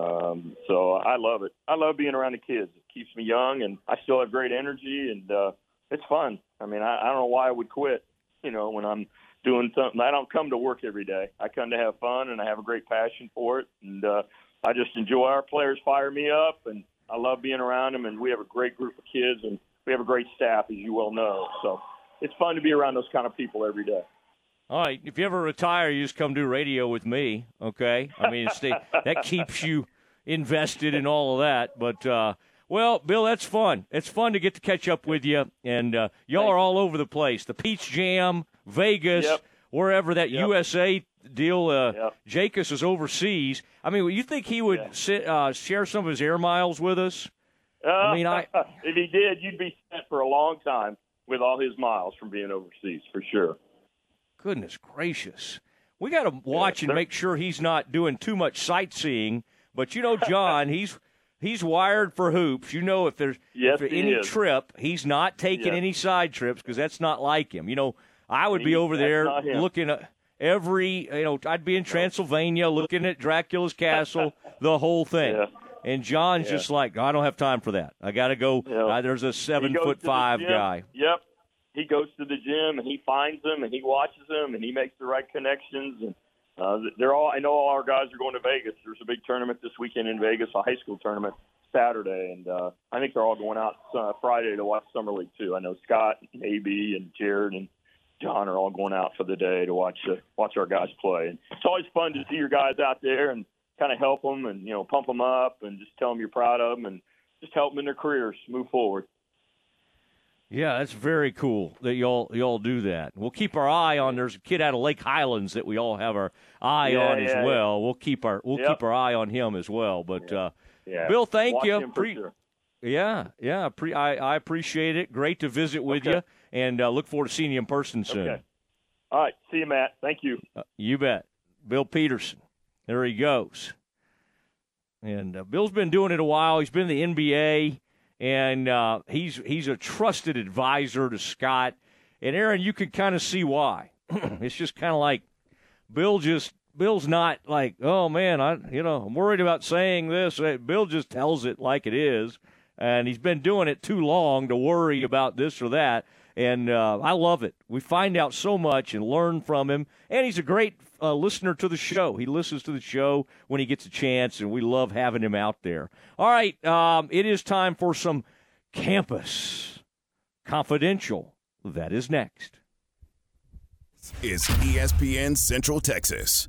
Um, so I love it. I love being around the kids. It keeps me young, and I still have great energy, and uh, it's fun. I mean, I, I don't know why I would quit. You know, when I'm doing something, I don't come to work every day. I come to have fun, and I have a great passion for it, and uh, I just enjoy our players fire me up, and I love being around them. And we have a great group of kids, and we have a great staff, as you well know. So it's fun to be around those kind of people every day. All right, if you ever retire, you just come do radio with me. Okay, I mean, it's the, that keeps you invested in all of that. But uh, well, Bill, that's fun. It's fun to get to catch up with you, and uh, y'all are all over the place. The Peach Jam, Vegas, Yep. wherever that Yep. USA deal. Uh, Yep. Jakus is overseas. I mean, you think he would Yeah. sit, uh, share some of his air miles with us? I mean, I- (laughs) if he did, you'd be set for a long time with all his miles from being overseas, for sure. Goodness gracious. We got to watch and make sure he's not doing too much sightseeing. But you know, John, (laughs) he's he's wired for hoops. You know, if there's Yes, if any is. trip, he's not taking Yes. any side trips because that's not like him. You know, I would be over there looking at every. You know, I'd be in Transylvania looking at Dracula's castle, the whole thing. Yeah. And John's Yeah. just like, I don't have time for that. I got to go. Yeah. Uh, there's a seven foot five guy. Yep. He goes to the gym and he finds them and he watches them and he makes the right connections and uh, they're all. I know all our guys are going to Vegas. There's a big tournament this weekend in Vegas, a high school tournament Saturday, and uh, I think they're all going out uh, Friday to watch summer league too. I know Scott, and AB, and Jared and John are all going out for the day to watch uh, watch our guys play. And it's always fun to see your guys out there and kind of help them and you know pump them up and just tell them you're proud of them and just help them in their careers move forward. Yeah, that's very cool that y'all y'all do that. We'll keep our eye on. There's a kid out of Lake Highlands that we all have our eye Yeah, on as yeah, well. We'll keep our we'll Yep. keep our eye on him as well. But uh, Yeah. Bill, thank Watch you. Pre- sure. yeah, yeah, pre- I I appreciate it. Great to visit with Okay. you, and uh, look forward to seeing you in person soon. Okay. All right. See you, Matt. Thank you. Uh, you bet. Bill Peterson. There he goes. And uh, Bill's been doing it a while. He's been in the NBA, and uh, he's he's a trusted advisor to Scott. And Aaron, you can kind of see why. (clears throat) it's just kind of like Bill just Bill's not like, oh man, I you know I'm worried about saying this. Uh, Bill just tells it like it is, and he's been doing it too long to worry about this or that. And uh, I love it. We find out so much and learn from him, and he's a great uh, listener to the show. He listens to the show when he gets a chance, and we love having him out there. All right, um, it is time for some Campus Confidential. That is next. Is ESPN Central Texas.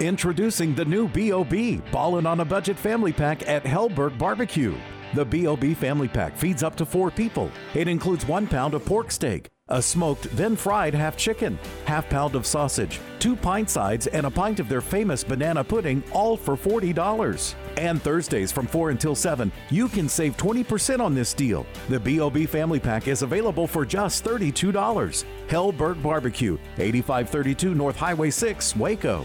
Introducing the new B.O.B. Ballin' on a Budget Family Pack at Helberg Barbecue. The B.O.B. Family Pack feeds up to four people. It includes one pound of pork steak, a smoked, then fried half chicken, half pound of sausage, two pint sides, and a pint of their famous banana pudding, all for $40. And Thursdays from 4 until 7, you can save 20% on this deal. The B.O.B. Family Pack is available for just $32. Helberg Barbecue, 8532 North Highway 6, Waco.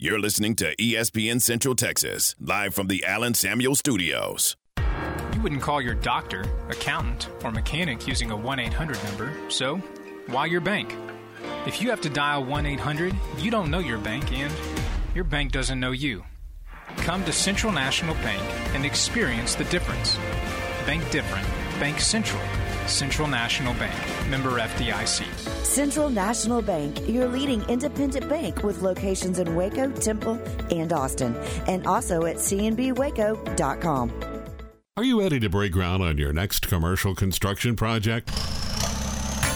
You're listening to ESPN Central Texas, live from the Alan Samuel Studios. You wouldn't call your doctor, accountant, or mechanic using a 1 800 number, so why your bank? If you have to dial 1 800, you don't know your bank and your bank doesn't know you. Come to Central National Bank and experience the difference. Bank different. Bank Central. Central National Bank. Member FDIC. Central National Bank, your leading independent bank with locations in Waco, Temple, and Austin, and also at cnbwaco.com. Are you ready to break ground on your next commercial construction project?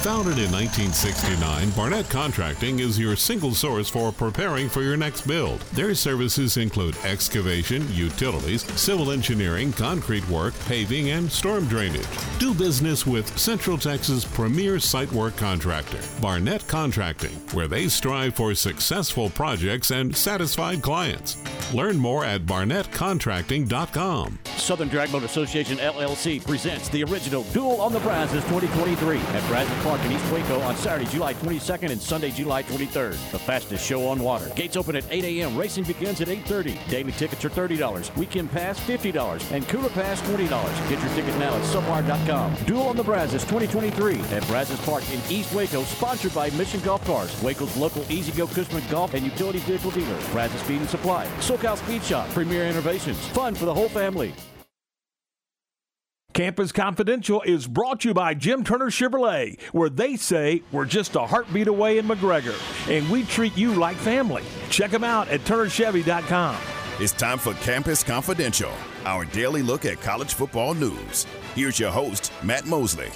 Founded in 1969, Barnett Contracting is your single source for preparing for your next build. Their services include excavation, utilities, civil engineering, concrete work, paving, and storm drainage. Do business with Central Texas' premier site work contractor, Barnett Contracting, where they strive for successful projects and satisfied clients. Learn more at barnettcontracting.com. Southern Dragboat Association LLC presents the original Duel on the Brazos 2023 at Brazos Park in East Waco on Saturday, July 22nd and Sunday, July 23rd. The fastest show on water. Gates open at 8 a.m. Racing begins at 8.30. Daily tickets are $30. Weekend pass, $50. And Cooler Pass, $20. Get your ticket now at subwire.com. Duel on the Brazos 2023 at Brazos Park in East Waco, sponsored by Mission Golf Cars, Waco's local E-Z-GO Cushman Golf and Utility Vehicle dealer. Brazos Speed and Supply. SoCal Speed Shop. Premier Innovations. Fun for the whole family. Campus Confidential is brought to you by Jim Turner Chevrolet, where they say we're just a heartbeat away in McGregor, and we treat you like family. Check them out at turnerchevy.com. It's time for Campus Confidential, our daily look at college football news. Here's your host, Matt Mosley.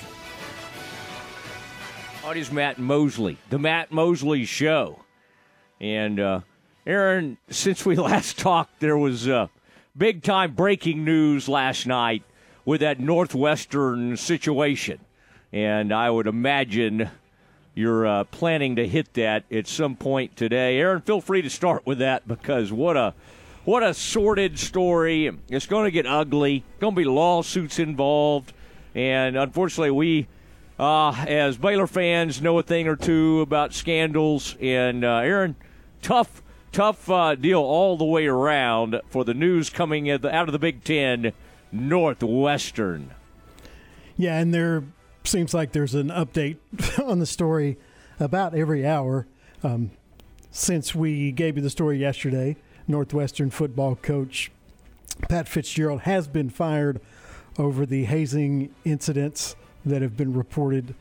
It is Matt Mosley, the Matt Mosley Show. And, uh, Aaron, since we (laughs) last talked, there was uh, big time breaking news last night with that Northwestern situation. And I would imagine you're uh, planning to hit that at some point today. Aaron, feel free to start with that because what a what a sordid story. It's going to get ugly. Going to be lawsuits involved, and unfortunately, we uh, as Baylor fans know a thing or two about scandals. And uh, Aaron, tough tough uh, deal all the way around for the news coming out of the Big Ten Northwestern. Yeah, and there seems like there's an update (laughs) on the story about every hour. Um, since we gave you the story yesterday, Northwestern football coach Pat Fitzgerald has been fired over the hazing incidents that have been reported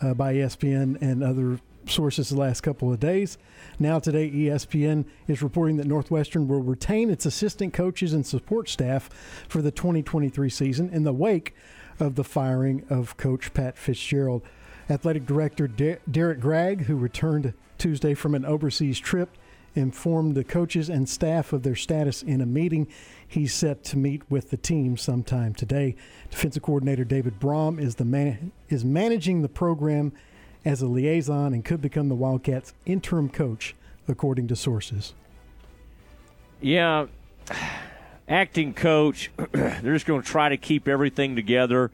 uh, by ESPN and other sources the last couple of days. Now, today, ESPN is reporting that Northwestern will retain its assistant coaches and support staff for the 2023 season in the wake of the firing of Coach Pat Fitzgerald. Athletic Director De- Derrick Gragg, who returned Tuesday from an overseas trip, informed the coaches and staff of their status in a meeting. He's set to meet with the team sometime today. Defensive coordinator David Braun is the man- is managing the program as a liaison and could become the Wildcats' interim coach, according to sources. Yeah, (sighs) acting coach, (clears throat) they're just going to try to keep everything together.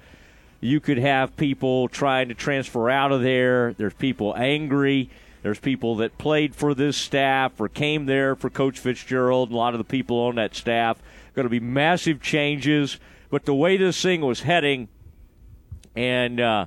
You could have people trying to transfer out of there. There's people angry. There's people that played for this staff or came there for Coach Fitzgerald. A lot of the people on that staff going to be massive changes. But the way this thing was heading, and uh,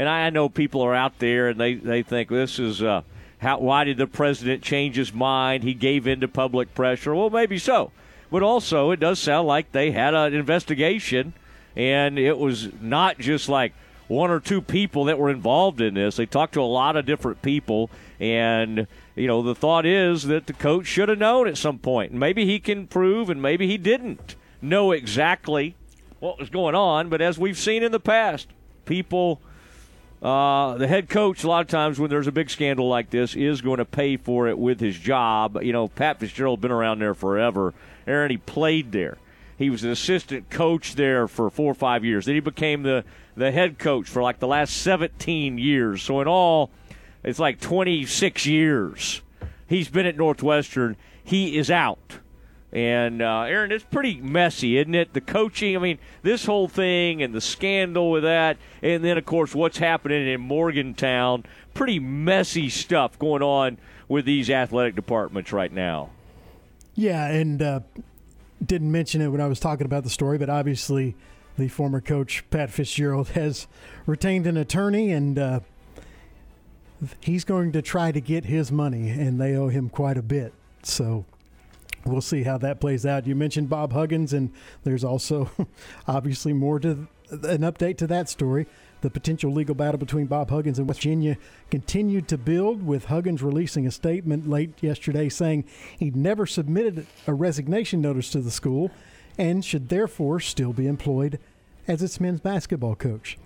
and I know people are out there and they, they think this is uh, how why did the president change his mind? He gave in to public pressure. Well, maybe so, but also it does sound like they had an investigation, and it was not just like one or two people that were involved in this. They talked to a lot of different people, and you know the thought is that the coach should have known at some point. Maybe he can prove, and maybe he didn't know exactly what was going on. But as we've seen in the past, people uh, the head coach, a lot of times when there's a big scandal like this, is going to pay for it with his job. You know, Pat Fitzgerald been around there forever. Aaron, he played there. He was an assistant coach there for four or five years. Then he became the, the head coach for like the last 17 years. So in all, it's like 26 years. He's been at Northwestern. He is out. And uh, Aaron, it's pretty messy, isn't it? The coaching, I mean, this whole thing and the scandal with that, and then of course what's happening in Morgantown. Pretty messy stuff going on with these athletic departments right now. Yeah, and uh, didn't mention it when I was talking about the story, but obviously the former coach Pat Fitzgerald (laughs) has retained an attorney, and uh, he's going to try to get his money, and they owe him quite a bit. So we'll see how that plays out. You mentioned Bob Huggins, and there's also (laughs) obviously more to an update to that story. The potential legal battle between Bob Huggins and West Virginia continued to build, with Huggins releasing a statement late yesterday saying he'd never submitted a resignation notice to the school and should therefore still be employed as its men's basketball coach.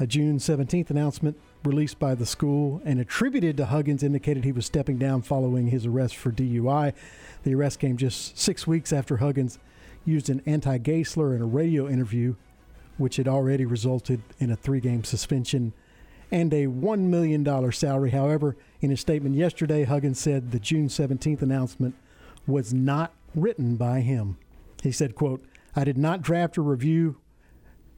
A June 17th announcement released by the school and attributed to Huggins indicated he was stepping down following his arrest for DUI. The arrest came just six weeks after Huggins used an anti gay slur in a radio interview, which had already resulted in a three game suspension and a $1 million salary. However, in a statement yesterday, Huggins said the June 17th announcement was not written by him. He said, quote, I did not draft or review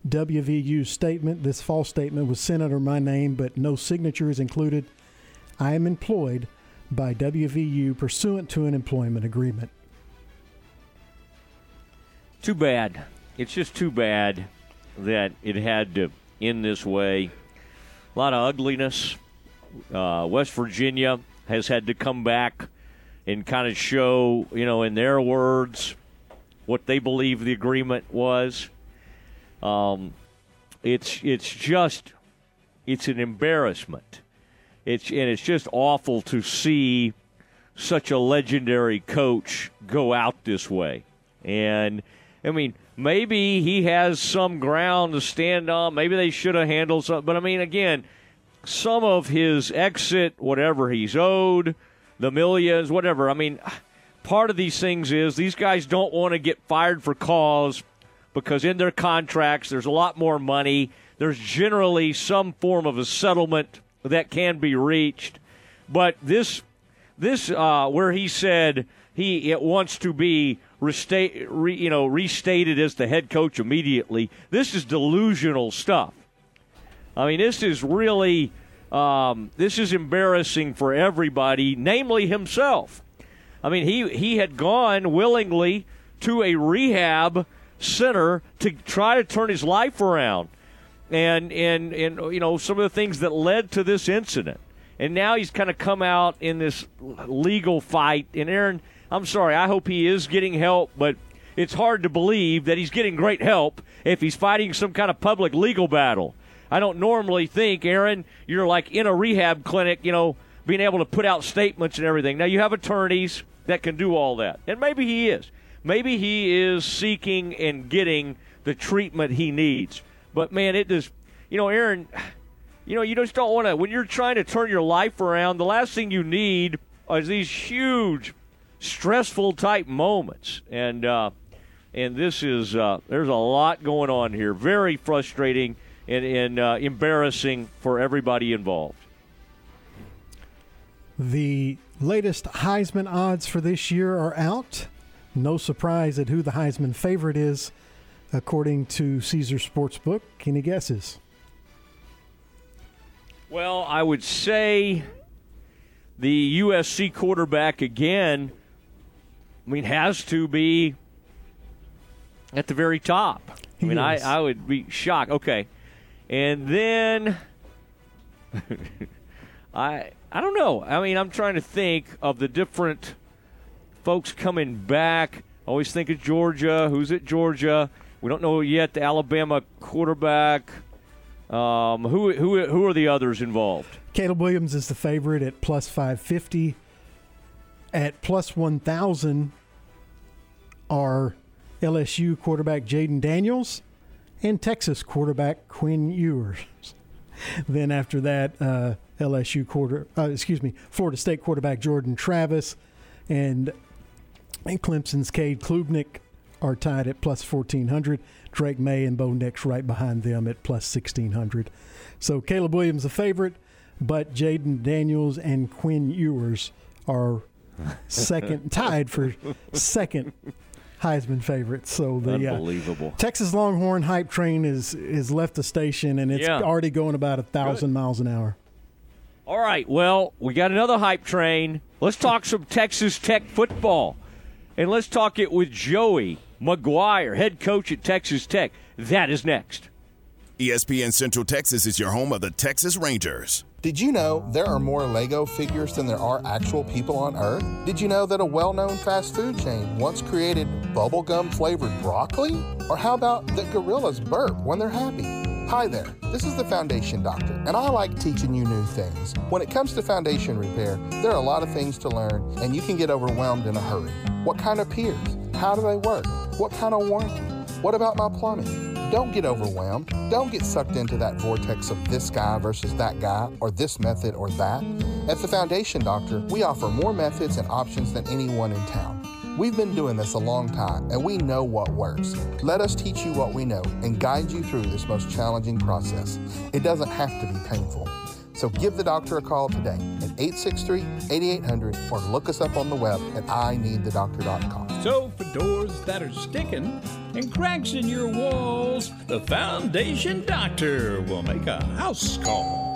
WVU's statement. This false statement was sent under my name, but no signature is included. I am employed by WVU pursuant to an employment agreement. Too bad. It's just too bad that it had to end this way. A lot of ugliness. Uh, West Virginia has had to come back and kind of show, you know, in their words, what they believe the agreement was. Um, it's it's just it's an embarrassment. It's and it's just awful to see such a legendary coach go out this way. And I mean, maybe he has some ground to stand on. Maybe they should have handled something. But I mean, again, some of his exit, whatever he's owed, the millions, whatever. I mean, part of these things is these guys don't want to get fired for cause because in their contracts there's a lot more money. There's generally some form of a settlement that can be reached. But this, this uh, where he said he it wants to be restate, re, you know, restated as the head coach immediately. This is delusional stuff. I mean, this is really um, this is embarrassing for everybody, namely himself. I mean, he he had gone willingly to a rehab center to try to turn his life around and and and you know some of the things that led to this incident. And now he's kind of come out in this legal fight. And Aaron, I'm sorry, I hope he is getting help, but it's hard to believe that he's getting great help if he's fighting some kind of public legal battle. I don't normally think, Aaron, you're like in a rehab clinic, you know, being able to put out statements and everything. Now, you have attorneys that can do all that. And maybe he is. Maybe he is seeking and getting the treatment he needs. But, man, it does, you know, Aaron, you know, you just don't want to, when you're trying to turn your life around, the last thing you need is these huge, stressful type moments. And, uh, and this is, uh, there's a lot going on here. Very frustrating and, and uh, embarrassing for everybody involved. The latest Heisman odds for this year are out. No surprise at who the Heisman favorite is, according to Caesar Sportsbook. Any guesses? Well, I would say the USC quarterback again. I mean, has to be at the very top. I mean, I, I would be shocked. Okay, and then (laughs) I I don't know. I mean, I'm trying to think of the different folks coming back. Always think of Georgia. Who's at Georgia? We don't know yet. The Alabama quarterback. Um, who who who are the others involved? Caleb Williams is the favorite at plus 550. At plus 1,000 are LSU quarterback Jayden Daniels and Texas quarterback Quinn Ewers. (laughs) then after that, uh, LSU quarter, uh, excuse me, Florida State quarterback Jordan Travis and, and Clemson's Cade Klubnik are tied at plus 1400. Drake Maye and Bo Nix right behind them at plus 1600. So Caleb Williams a favorite, but Jayden Daniels and Quinn Ewers are second, (laughs) tied for second Heisman favorites. So the unbelievable uh, Texas Longhorn hype train is is left the station and it's Yeah. already going about a thousand miles an hour. All right. Well, we got another hype train. Let's talk some Texas Tech football. And let's talk it with Joey McGuire, head coach at Texas Tech. That is next. ESPN Central Texas is your home of the Texas Rangers. Did you know there are more Lego figures than there are actual people on Earth? Did you know that a well known fast food chain once created bubblegum flavored broccoli? Or how about that gorillas burp when they're happy? Hi there, this is the Foundation Doctor, and I like teaching you new things. When it comes to foundation repair, there are a lot of things to learn, and you can get overwhelmed in a hurry. What kind of piers? How do they work? What kind of warranty? What about my plumbing? Don't get overwhelmed. Don't get sucked into that vortex of this guy versus that guy, or this method or that. At the Foundation Doctor, we offer more methods and options than anyone in town. We've been doing this a long time and we know what works. Let us teach you what we know and guide you through this most challenging process. It doesn't have to be painful. So give the doctor a call today at 863 8800 or look us up on the web at ineedthedoctor.com. So, for doors that are sticking and cracks in your walls, the Foundation Doctor will make a house call.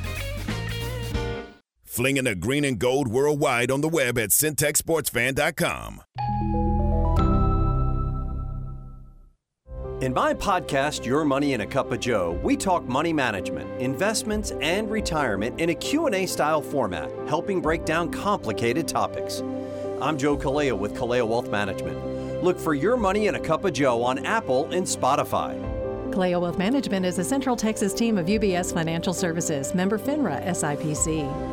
Flinging the green and gold worldwide on the web at centexsportsfan.com. In my podcast, Your Money in a Cup of Joe, we talk money management, investments, and retirement in a Q&A style format, helping break down complicated topics. I'm Joe Kaleo with Kaleo Wealth Management. Look for Your Money in a Cup of Joe on Apple and Spotify. Kaleo Wealth Management is a Central Texas team of UBS Financial Services, member FINRA SIPC.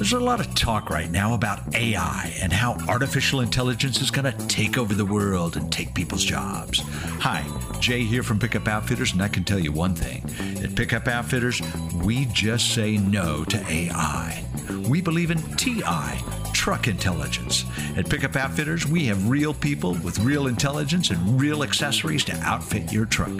There's a lot of talk right now about AI and how artificial intelligence is going to take over the world and take people's jobs. Hi, Jay here from Pickup Outfitters, and I can tell you one thing. At Pickup Outfitters, we just say no to AI. We believe in TI, truck intelligence. At Pickup Outfitters, we have real people with real intelligence and real accessories to outfit your truck.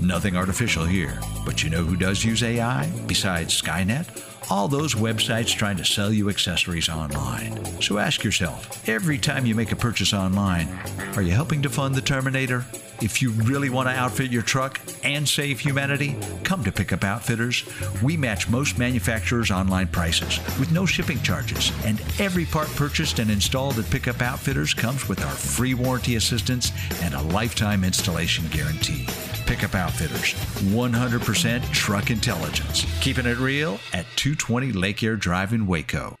Nothing artificial here. But you know who does use AI besides Skynet? all those websites trying to sell you accessories online. So ask yourself every time you make a purchase online, are you helping to fund the Terminator? If you really want to outfit your truck and save humanity, come to Pickup Outfitters. We match most manufacturers' online prices with no shipping charges, and every part purchased and installed at Pickup Outfitters comes with our free warranty assistance and a lifetime installation guarantee. Pickup Outfitters, 100% truck intelligence. Keeping it real at 220 Lake Air Drive in Waco.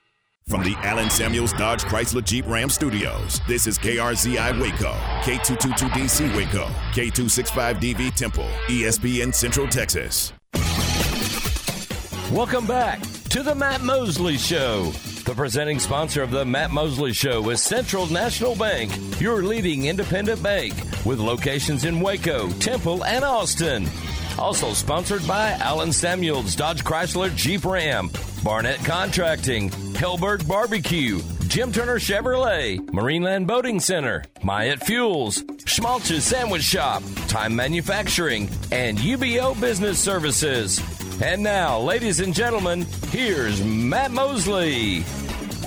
From the Alan Samuels Dodge Chrysler Jeep Ram Studios, this is KRZI Waco, K222DC Waco, K265DV Temple, ESPN Central Texas. Welcome back to the Matt Mosley Show. The presenting sponsor of the Matt Mosley Show is Central National Bank, your leading independent bank with locations in Waco, Temple, and Austin. Also sponsored by Allen Samuels Dodge Chrysler Jeep Ram, Barnett Contracting, Helberg Barbecue, Jim Turner Chevrolet, Marineland Boating Center, Myatt Fuels, Schmaltz's Sandwich Shop, Time Manufacturing, and UBO Business Services. And now, ladies and gentlemen, here's Matt Mosley.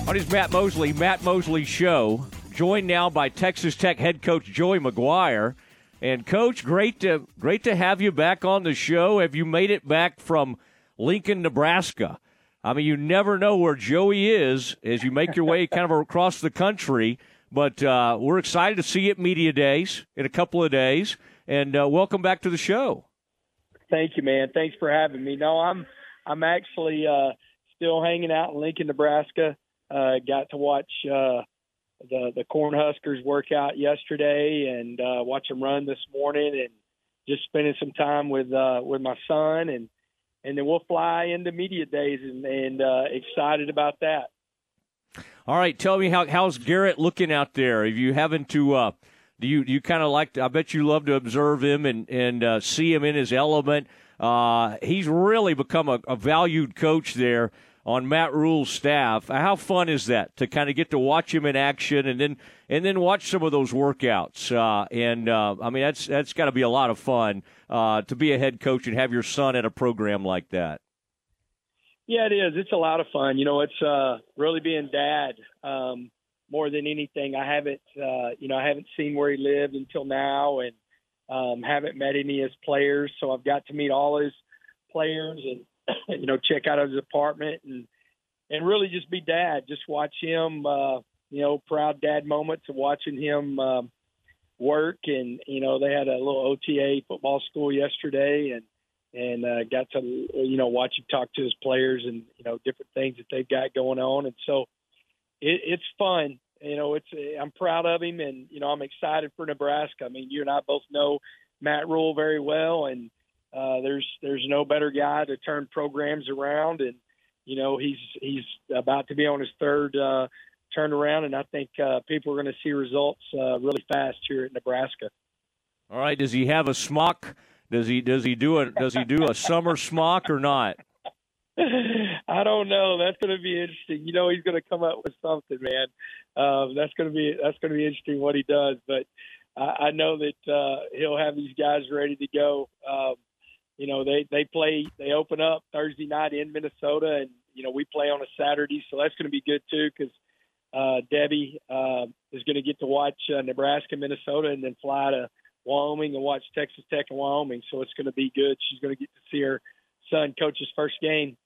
On his Matt Mosley, Matt Mosley Show, joined now by Texas Tech head coach Joey McGuire. And coach, great to great to have you back on the show. Have you made it back from Lincoln, Nebraska? I mean, you never know where Joey is as you make your way (laughs) kind of across the country. But uh, we're excited to see you at media days in a couple of days, and uh, welcome back to the show. Thank you, man. Thanks for having me. No, I'm I'm actually uh, still hanging out in Lincoln, Nebraska. Uh, got to watch uh, the the Cornhuskers work out yesterday and uh, watch them run this morning, and just spending some time with uh, with my son, and and then we'll fly into media days, and, and uh, excited about that. All right, tell me how how's Garrett looking out there? If you having to? Uh, do you you kind of like? To, I bet you love to observe him and and uh, see him in his element. Uh, he's really become a, a valued coach there on Matt Rhule's staff. How fun is that to kind of get to watch him in action and then and then watch some of those workouts? Uh, and uh, I mean, that's that's got to be a lot of fun uh, to be a head coach and have your son at a program like that. Yeah, it is. It's a lot of fun. You know, it's uh, really being dad um, more than anything. I haven't, uh, you know, I haven't seen where he lived until now, and um, haven't met any of his players. So I've got to meet all his players and (clears throat) you know check out his apartment and and really just be dad. Just watch him, uh, you know, proud dad moments of watching him um, work. And you know, they had a little OTA football school yesterday, and and uh, got to you know watch him talk to his players and you know different things that they've got going on. And so it, it's fun. You know, it's I'm proud of him, and you know I'm excited for Nebraska. I mean, you and I both know Matt Rhule very well, and uh, there's there's no better guy to turn programs around, and you know he's he's about to be on his third uh, turnaround, and I think uh, people are going to see results uh, really fast here at Nebraska. All right, does he have a smock? Does he does he do a does he do a summer smock or not? (laughs) I don't know. That's going to be interesting. You know, he's going to come up with something, man. Um, that's going to be that's going to be interesting what he does. But I, I know that uh, he'll have these guys ready to go. Um, you know, they they play they open up Thursday night in Minnesota, and you know we play on a Saturday, so that's going to be good too because uh, Debbie uh, is going to get to watch uh, Nebraska, Minnesota, and then fly to Wyoming and watch Texas Tech and Wyoming. So it's going to be good. She's going to get to see her son coach his first game.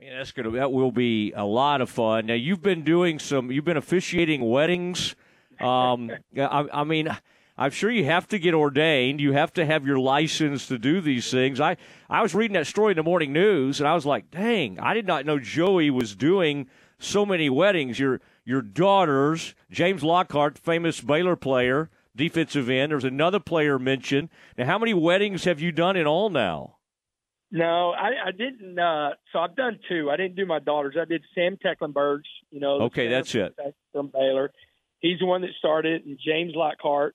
Man, that's gonna that will be a lot of fun. Now you've been doing some, you've been officiating weddings. Um, (laughs) I, I mean. I'm sure you have to get ordained. You have to have your license to do these things. I, I was reading that story in the morning news, and I was like, dang, I did not know Joey was doing so many weddings. Your your daughters, James Lockhart, famous Baylor player, defensive end. There's another player mentioned. Now, how many weddings have you done in all now? No, I, I didn't. Uh, so I've done two. I didn't do my daughters. I did Sam Tecklenburg's. You know, okay, that's it from Baylor. He's the one that started, and James Lockhart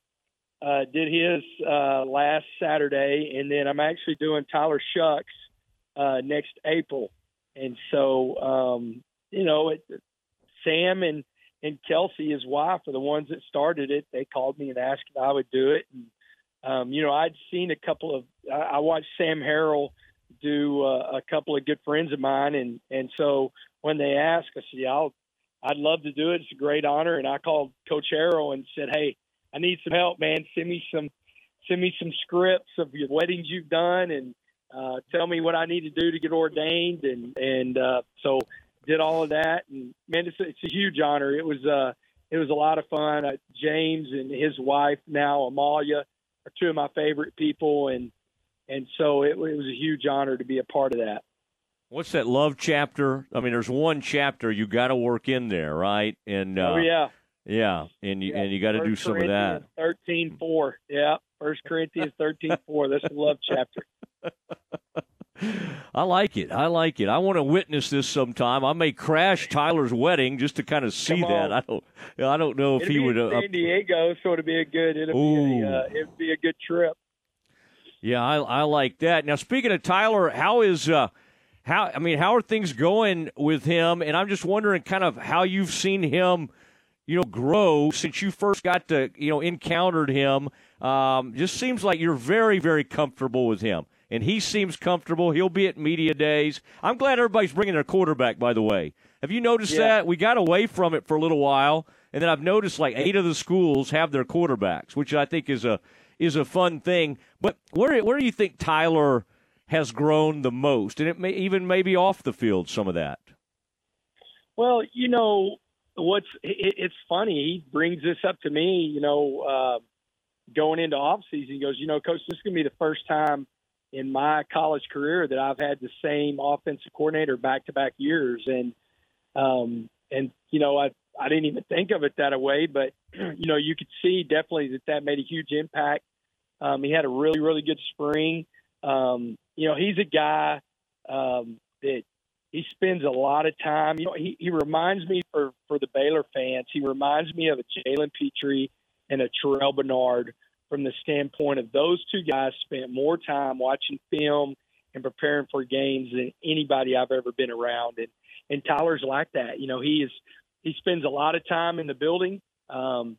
uh, did his uh, last Saturday, and then I'm actually doing Tyler Shough's uh, next April. And so, um, you know, it, Sam and and Kelsey, his wife, are the ones that started it. They called me and asked if I would do it. And um, you know, I'd seen a couple of. I, I watched Sam Harrell do uh, a couple of good friends of mine, and and so when they asked, I said, yeah, I'll, I'd love to do it. It's a great honor, and I called Coach Harrell and said, hey, I need some help, man. Send me some send me some scripts of your weddings you've done, and uh, tell me what I need to do to get ordained, and and uh, so did all of that, and man, it's, it's a huge honor. It was uh, it was a lot of fun. Uh, James and his wife now Amalia are two of my favorite people, and and so it, it was a huge honor to be a part of that. What's that love chapter? I mean, there's one chapter you got to work in there, right? And uh, oh yeah, yeah, and you yeah. and you got to do some of that. Thirteen four, yeah. First Corinthians thirteen four. That's the love chapter. (laughs) I like it. I like it. I want to witness this sometime. I may crash Tyler's wedding just to kind of see that. I don't. I don't know if it'd he would. Uh, San Diego, so it'd be a good. It'd be. A, uh, it'd be a good trip. Yeah, I, I like that. Now, speaking of Tyler, how is uh, how? I mean, how are things going with him? And I'm just wondering, kind of, how you've seen him, you know, grow since you first got to, you know, encountered him. Um, just seems like you're very, very comfortable with him and he seems comfortable. He'll be at media days. I'm glad everybody's bringing their quarterback. By the way, have you noticed yeah. that we got away from it for a little while, and then I've noticed like eight of the schools have their quarterbacks, which I think is a is a fun thing. But where where do you think Tyler has grown the most, and it may even maybe off the field some of that? Well, you know what's it, it's funny. He brings this up to me. You know, uh, going into off season, he goes, you know, coach, this is gonna be the first time in my college career that I've had the same offensive coordinator back to back years, and um, and you know I I didn't even think of it that way, but (clears throat) you know you could see definitely that that made a huge impact. Um, he had a really really good spring. Um, you know he's a guy um, that he spends a lot of time. You know he, he reminds me for for the Baylor fans. He reminds me of a Jalen Pitre and a Terrell Bernard from the standpoint of those two guys spent more time watching film and preparing for games than anybody I've ever been around. And and Tyler's like that. You know, he is he spends a lot of time in the building. Um,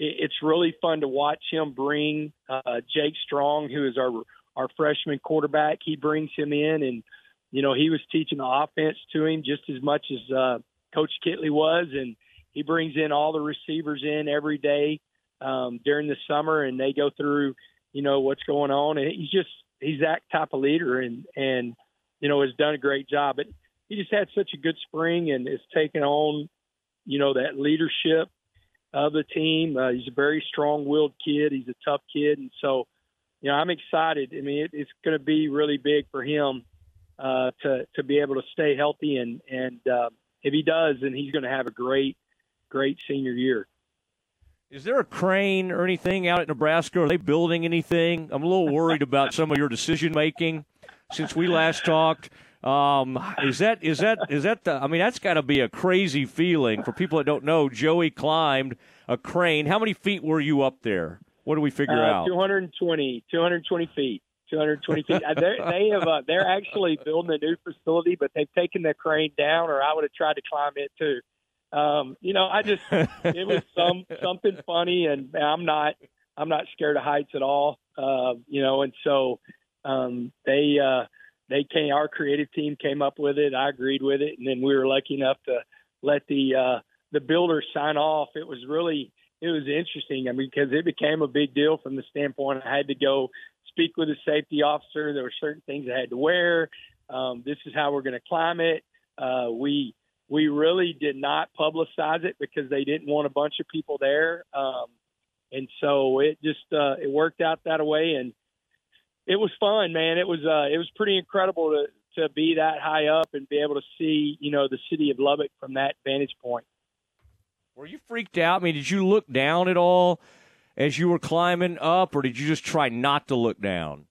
it's really fun to watch him bring uh, Jake Strong, who is our our freshman quarterback. He brings him in, and you know he was teaching the offense to him just as much as uh, Coach Kittley was, and he brings in all the receivers in every day um, during the summer, and they go through, you know, what's going on. And he's just he's that type of leader, and and you know has done a great job. But he just had such a good spring, and has taken on, you know, that leadership of the team. Uh, he's a very strong-willed kid. He's a tough kid, and so, you know, I'm excited. I mean, it, it's going to be really big for him uh, to to be able to stay healthy, and and uh, if he does, then he's going to have a great, great senior year. Is there a crane or anything out at Nebraska? Are they building anything? I'm a little worried about some of your decision making since we last talked. Um, is that is that is that the? I mean, that's got to be a crazy feeling for people that don't know. Joey climbed a crane. How many feet were you up there? What do we figure uh, out? 220, 220 feet. 220 feet. Uh, they have uh, they're actually building a new facility, but they've taken the crane down, or I would have tried to climb it too. Um, you know, I just it was some something funny, and I'm not I'm not scared of heights at all. Uh, you know, and so um, they uh, they came. Our creative team came up with it. I agreed with it, and then we were lucky enough to let the uh, the builder sign off. It was really it was interesting. I mean, because it became a big deal from the standpoint I had to go speak with a safety officer. There were certain things I had to wear. Um, this is how we're going to climb it. Uh, we we really did not publicize it because they didn't want a bunch of people there. Um, and so it just uh, it worked out that way, and it was fun, man. It was uh, it was pretty incredible to to be that high up and be able to see you know the city of Lubbock from that vantage point. Were you freaked out? I mean, did you look down at all as you were climbing up, or did you just try not to look down?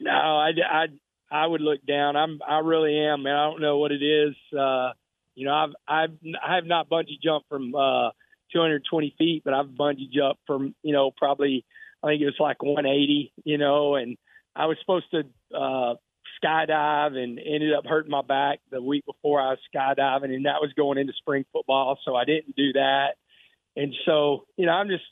No, I, I, I would look down. I'm I really am, man. I don't know what it is. Uh, you know, I've I've I have not bungee jumped from uh, 220 feet, but I've bungee jumped from you know probably I think it was like 180. You know, and I was supposed to uh, skydive and ended up hurting my back the week before I was skydiving, and that was going into spring football, so I didn't do that. And so, you know, I'm just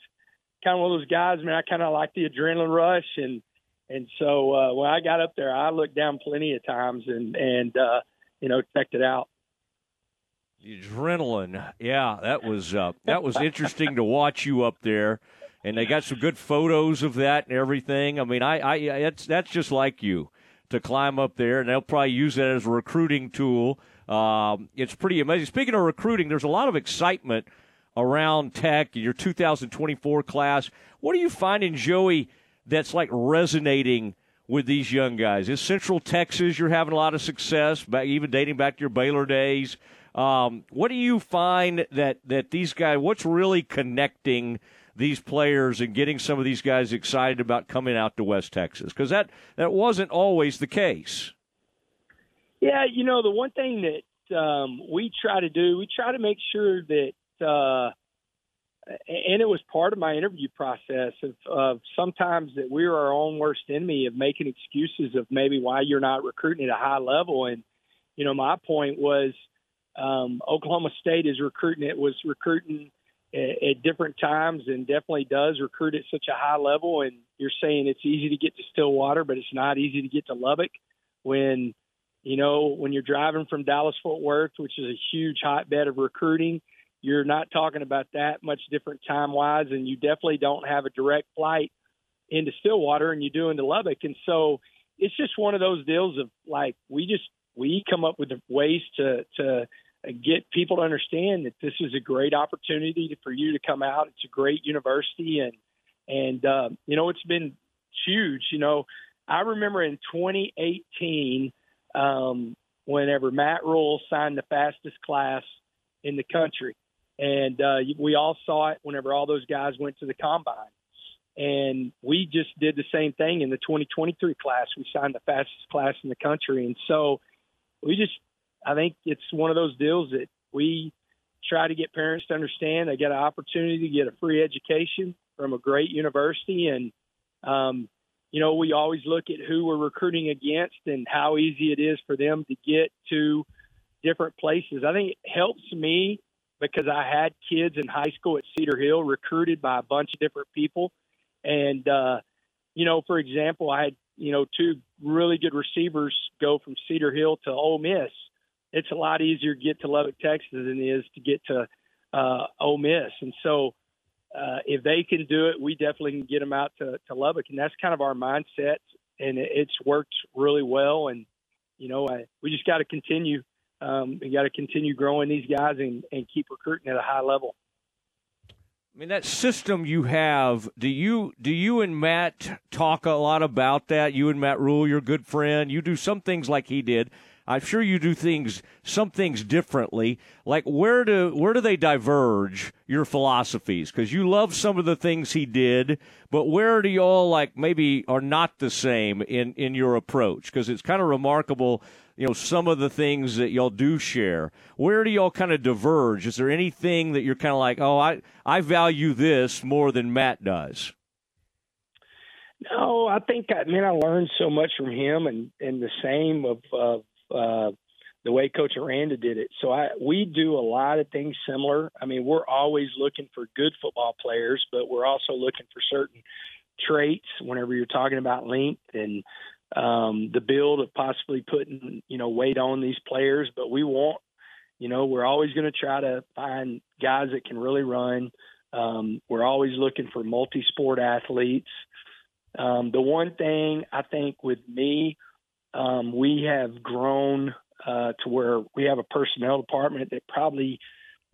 kind of one of those guys, man. I kind of like the adrenaline rush, and And so uh, when I got up there, I looked down plenty of times and and uh, you know checked it out. The adrenaline, yeah, that was uh, that was interesting to watch you up there, and they got some good photos of that and everything. I mean, I, I, it's that's just like you to climb up there, and they'll probably use that as a recruiting tool. Um, it's pretty amazing. Speaking of recruiting, there's a lot of excitement around Tech, your 2024 class. What are you finding, Joey, that's like resonating with these young guys? Is Central Texas you're having a lot of success, back, even dating back to your Baylor days? Um, what do you find that, that these guys, what's really connecting these players and getting some of these guys excited about coming out to West Texas? Because that, that wasn't always the case. Yeah, you know, the one thing that um, we try to do, we try to make sure that, uh, and it was part of my interview process of, of sometimes that we are our own worst enemy of making excuses of maybe why you're not recruiting at a high level. And, you know, my point was um, Oklahoma State is recruiting, it was recruiting at, different times and definitely does recruit at such a high level. And you're saying it's easy to get to Stillwater, but it's not easy to get to Lubbock when – you know, when you're driving from Dallas Fort Worth, which is a huge hotbed of recruiting, you're not talking about that much different time wise, and you definitely don't have a direct flight into Stillwater, and you do into Lubbock, and so it's just one of those deals of like we just we come up with ways to to get people to understand that this is a great opportunity for you to come out. It's a great university, and and uh, you know it's been huge. You know, I remember in 2018 um, whenever Matt Rhule signed the fastest class in the country. And uh, we all saw it whenever all those guys went to the combine. And we just did the same thing in the 2023 class. We signed the fastest class in the country. And so we just, I think it's one of those deals that we try to get parents to understand they get an opportunity to get a free education from a great university. And um, you know, we always look at who we're recruiting against and how easy it is for them to get to different places. I think it helps me because I had kids in high school at Cedar Hill recruited by a bunch of different people. And, uh, you know, for example, I had, you know, two really good receivers go from Cedar Hill to Ole Miss. It's a lot easier to get to Lubbock, Texas than it is to get to uh, Ole Miss. And so, uh, if they can do it, we definitely can get them out to, to Lubbock, and that's kind of our mindset, and it, it's worked really well. And you know, I, we just got to continue. Um, we got to continue growing these guys and, and keep recruiting at a high level. I mean that system you have. Do you do you and Matt talk a lot about that? You and Matt Rhule, your good friend. You do some things like he did. I'm sure you do things, some things differently. Like where do where do they diverge your philosophies? Because you love some of the things he did, but where do y'all like maybe are not the same in in your approach? Because it's kind of remarkable. You know some of the things that y'all do share. Where do y'all kind of diverge? Is there anything that you're kind of like, oh, I I value this more than Matt does? No, I think I mean I learned so much from him, and and the same of of uh, the way Coach Aranda did it. So I we do a lot of things similar. I mean, we're always looking for good football players, but we're also looking for certain traits whenever you're talking about length and um, the build of possibly putting you know weight on these players. But we want you know we're always going to try to find guys that can really run. Um, we're always looking for multi-sport athletes. Um, the one thing I think with me um, we have grown uh, to where we have a personnel department that probably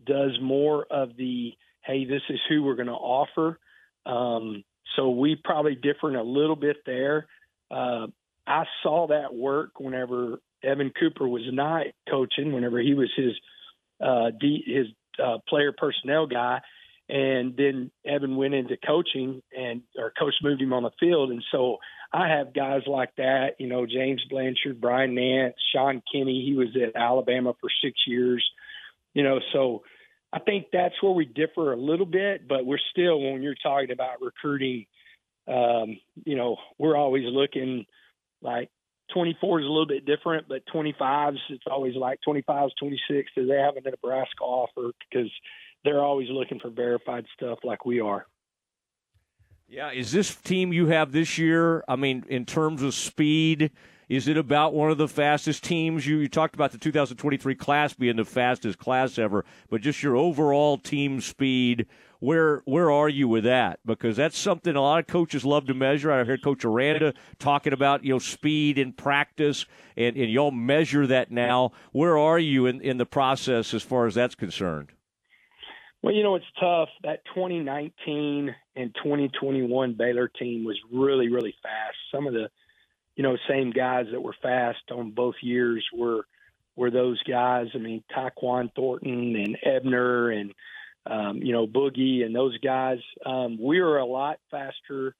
does more of the hey, this is who we're going to offer. Um, so we probably differ a little bit there. Uh, I saw that work whenever Evan Cooper was not coaching, whenever he was his uh, D, his uh, player personnel guy, and then Evan went into coaching, and our coach moved him on the field, and so I have guys like that, you know, James Blanchard, Brian Nance, Sean Kinney. He was at Alabama for six years, you know, so I think that's where we differ a little bit, but we're still, when you're talking about recruiting, um, you know, we're always looking like 24 is a little bit different, but 25s, it's always like 25s, 26. Do they have a Nebraska offer? Because they're always looking for verified stuff like we are. Yeah, is this team you have this year? I mean, in terms of speed, is it about one of the fastest teams? You, you talked about the 2023 class being the fastest class ever, but just your overall team speed. Where where are you with that? Because that's something a lot of coaches love to measure. I heard Coach Aranda talking about you know speed in practice, and, and y'all measure that now. Where are you in, in the process as far as that's concerned? Well, you know, it's tough. That 2019 and 2021 Baylor team was really, really fast. Some of the, you know, same guys that were fast on both years were were those guys. I mean, Tyquan Thornton and Ebner and um, you know Boogie and those guys. Um, we were a lot faster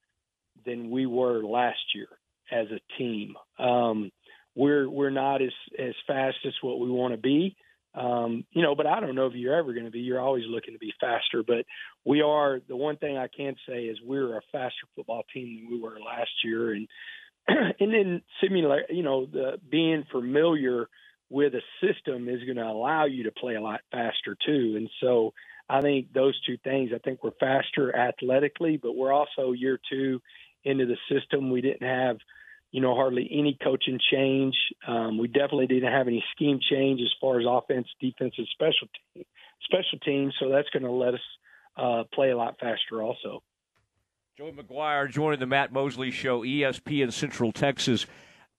than we were last year as a team. Um, we're we're not as as fast as what we want to be. Um, you know, but I don't know if you're ever going to be. You're always looking to be faster, but we are. The one thing I can say is we're a faster football team than we were last year, and (clears throat) and then similar, you know, the being familiar with a system is going to allow you to play a lot faster too. And so I think those two things. I think we're faster athletically, but we're also year two into the system. We didn't have you know, hardly any coaching change. Um, we definitely didn't have any scheme change as far as offense, defense, and special team, special teams. So that's going to let us uh, play a lot faster, also. Joey McGuire joining the Matt Mosley Show, ESPN Central Texas.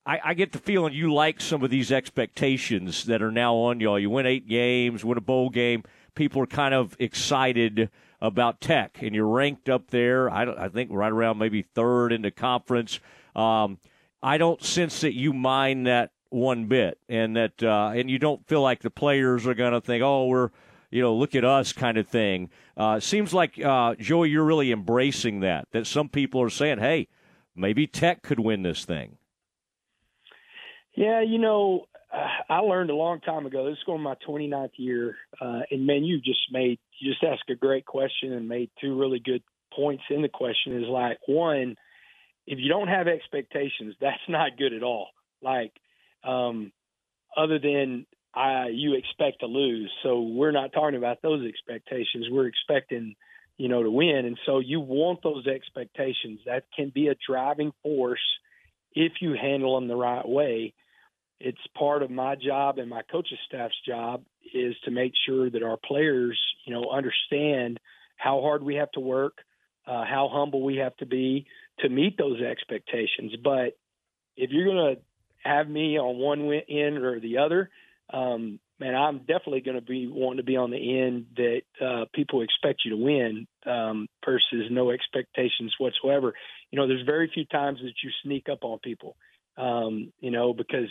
I, I, get the feeling you like some of these expectations that are now on y'all. You win eight games, win a bowl game. People are kind of excited about Tech, and you're ranked up there. I, I think right around maybe third in the conference. Um, I don't sense that you mind that one bit, and that uh, and you don't feel like the players are going to think, oh, we're you know, look at us kind of thing. Uh, seems like uh, Joey, you're really embracing that. That some people are saying, hey, maybe Tech could win this thing. Yeah, you know, I learned a long time ago. This is going my 29th year, uh, and man, you just made you just asked a great question and made two really good points in the question. Is like one if you don't have expectations, (laughs) that's not good at all. Like, um, other than I, you expect to lose. So we're not talking about those expectations. We're expecting, you know, to win. And so you want those expectations. That can be a driving force if you handle them the right way. It's part of my job and my coaching staff's job is to make sure that our players, you know, understand how hard we have to work, uh, how humble we have to be, to meet those expectations. But if you're going to have me on one end or the other, um, man, I'm definitely going to be wanting to be on the end that uh, people expect you to win um, versus no expectations whatsoever. You know, there's very few times that you sneak up on people, um, you know, because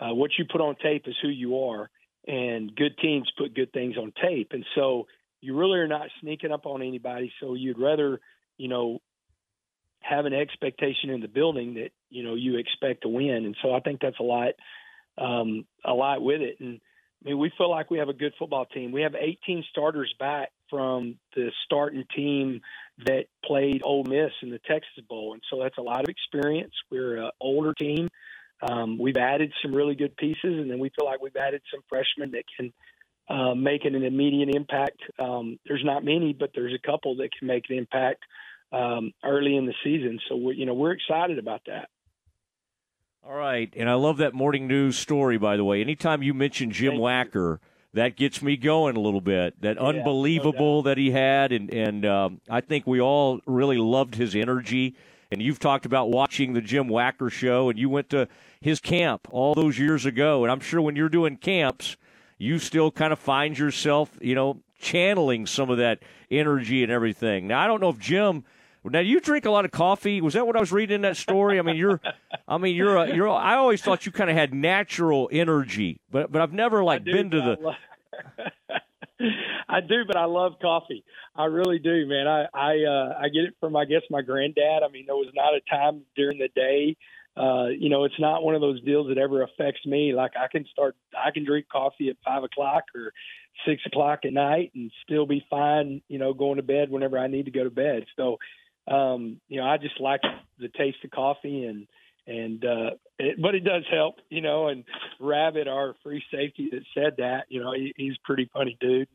uh, what you put on tape is who you are, and good teams put good things on tape. And so you really are not sneaking up on anybody. So you'd rather, you know, have an expectation in the building that you know you expect to win, and so I think that's a lot, um, a lot with it. And I mean, we feel like we have a good football team. We have 18 starters back from the starting team that played Ole Miss in the Texas Bowl, and so that's a lot of experience. We're an older team. Um, we've added some really good pieces, and then we feel like we've added some freshmen that can uh, make an immediate impact. Um, there's not many, but there's a couple that can make an impact um, early in the season. So we, you know we're excited about that. All right, and I love that morning news story. By the way, anytime you mention Jim Thank Wacker, you. that gets me going a little bit. That yeah, unbelievable no that he had, and and um, I think we all really loved his energy. And you've talked about watching the Jim Wacker show, and you went to his camp all those years ago. And I'm sure when you're doing camps, you still kind of find yourself, you know, channeling some of that energy and everything. Now I don't know if Jim now, you drink a lot of coffee. Was that what I was reading in that story? I mean, you're, I mean, you're, a, you're. I always thought you kind of had natural energy, but but I've never like do, been to the. Love, (laughs) I do, but I love coffee. I really do, man. I I uh, I get it from I guess my granddad. I mean, there was not a time during the day. Uh, you know, it's not one of those deals that ever affects me. Like I can start, I can drink coffee at five o'clock or six o'clock at night and still be fine. You know, going to bed whenever I need to go to bed. So um, you know, I just like the taste of coffee and and uh, it, but it does help, you know. And Rabbit, our free safety that said that, you know, he, he's pretty funny dude.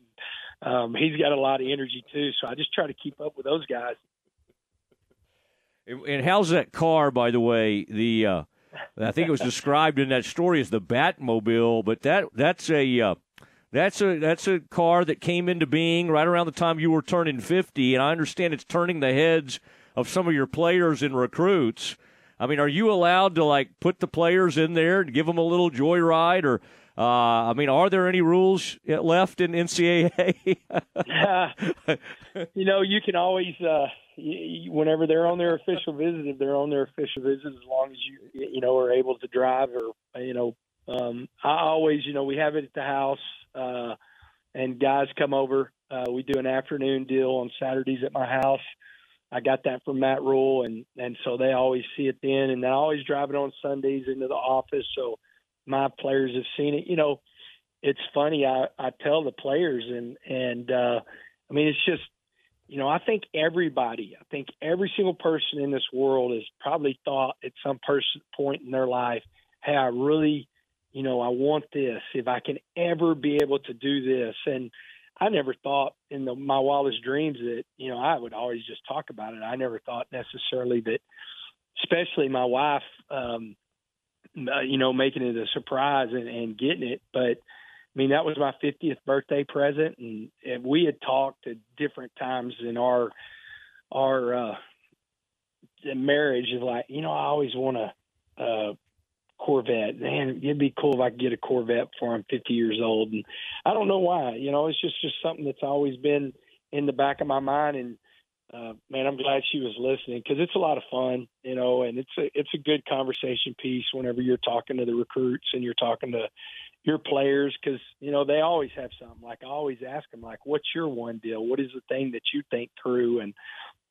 Um, he's got a lot of energy too, so I just try to keep up with those guys. And how's that car, by the way? The uh, I think it was described in that story as the Batmobile, but that that's a uh, that's a that's a car that came into being right around the time you were turning 50, and I understand it's turning the heads of some of your players and recruits. I mean, are you allowed to like put the players in there and give them a little joyride, or uh, I mean, are there any rules left in NCAA? (laughs) you know, you can always, uh, whenever they're on their official visit, if they're on their official visit, as long as you, you know, are able to drive or, you know, um, I always, you know, we have it at the house, uh, and guys come over. Uh, we do an afternoon deal on Saturdays at my house. I got that from Matt Rhule, and and so they always see it then, and I always drive it on Sundays into the office. So my players have seen it. You know, it's funny. I I tell the players, and and uh, I mean, it's just you know, I think everybody, I think every single person in this world has probably thought at some person point in their life, hey, I really, you know, I want this. If I can ever be able to do this, and I never thought in the, my wildest dreams that you know I would always just talk about it. I never thought necessarily that, especially my wife, um, uh, you know, making it a surprise and, and getting it. But I mean, that was my 50th birthday present, and, and we had talked at different times in our our uh, marriage of like, you know, I always want to a Corvette. Man, it'd be cool if I could get a Corvette before I'm 50 years old. And I don't know why. You know, it's just just something that's always been in the back of my mind. And uh, man, I'm glad she was listening because it's a lot of fun, you know, and it's a it's a good conversation piece whenever you're talking to the recruits and you're talking to your players because you know they always have something. Like I always ask them, like, "What's your one deal? What is the thing that you think through?" And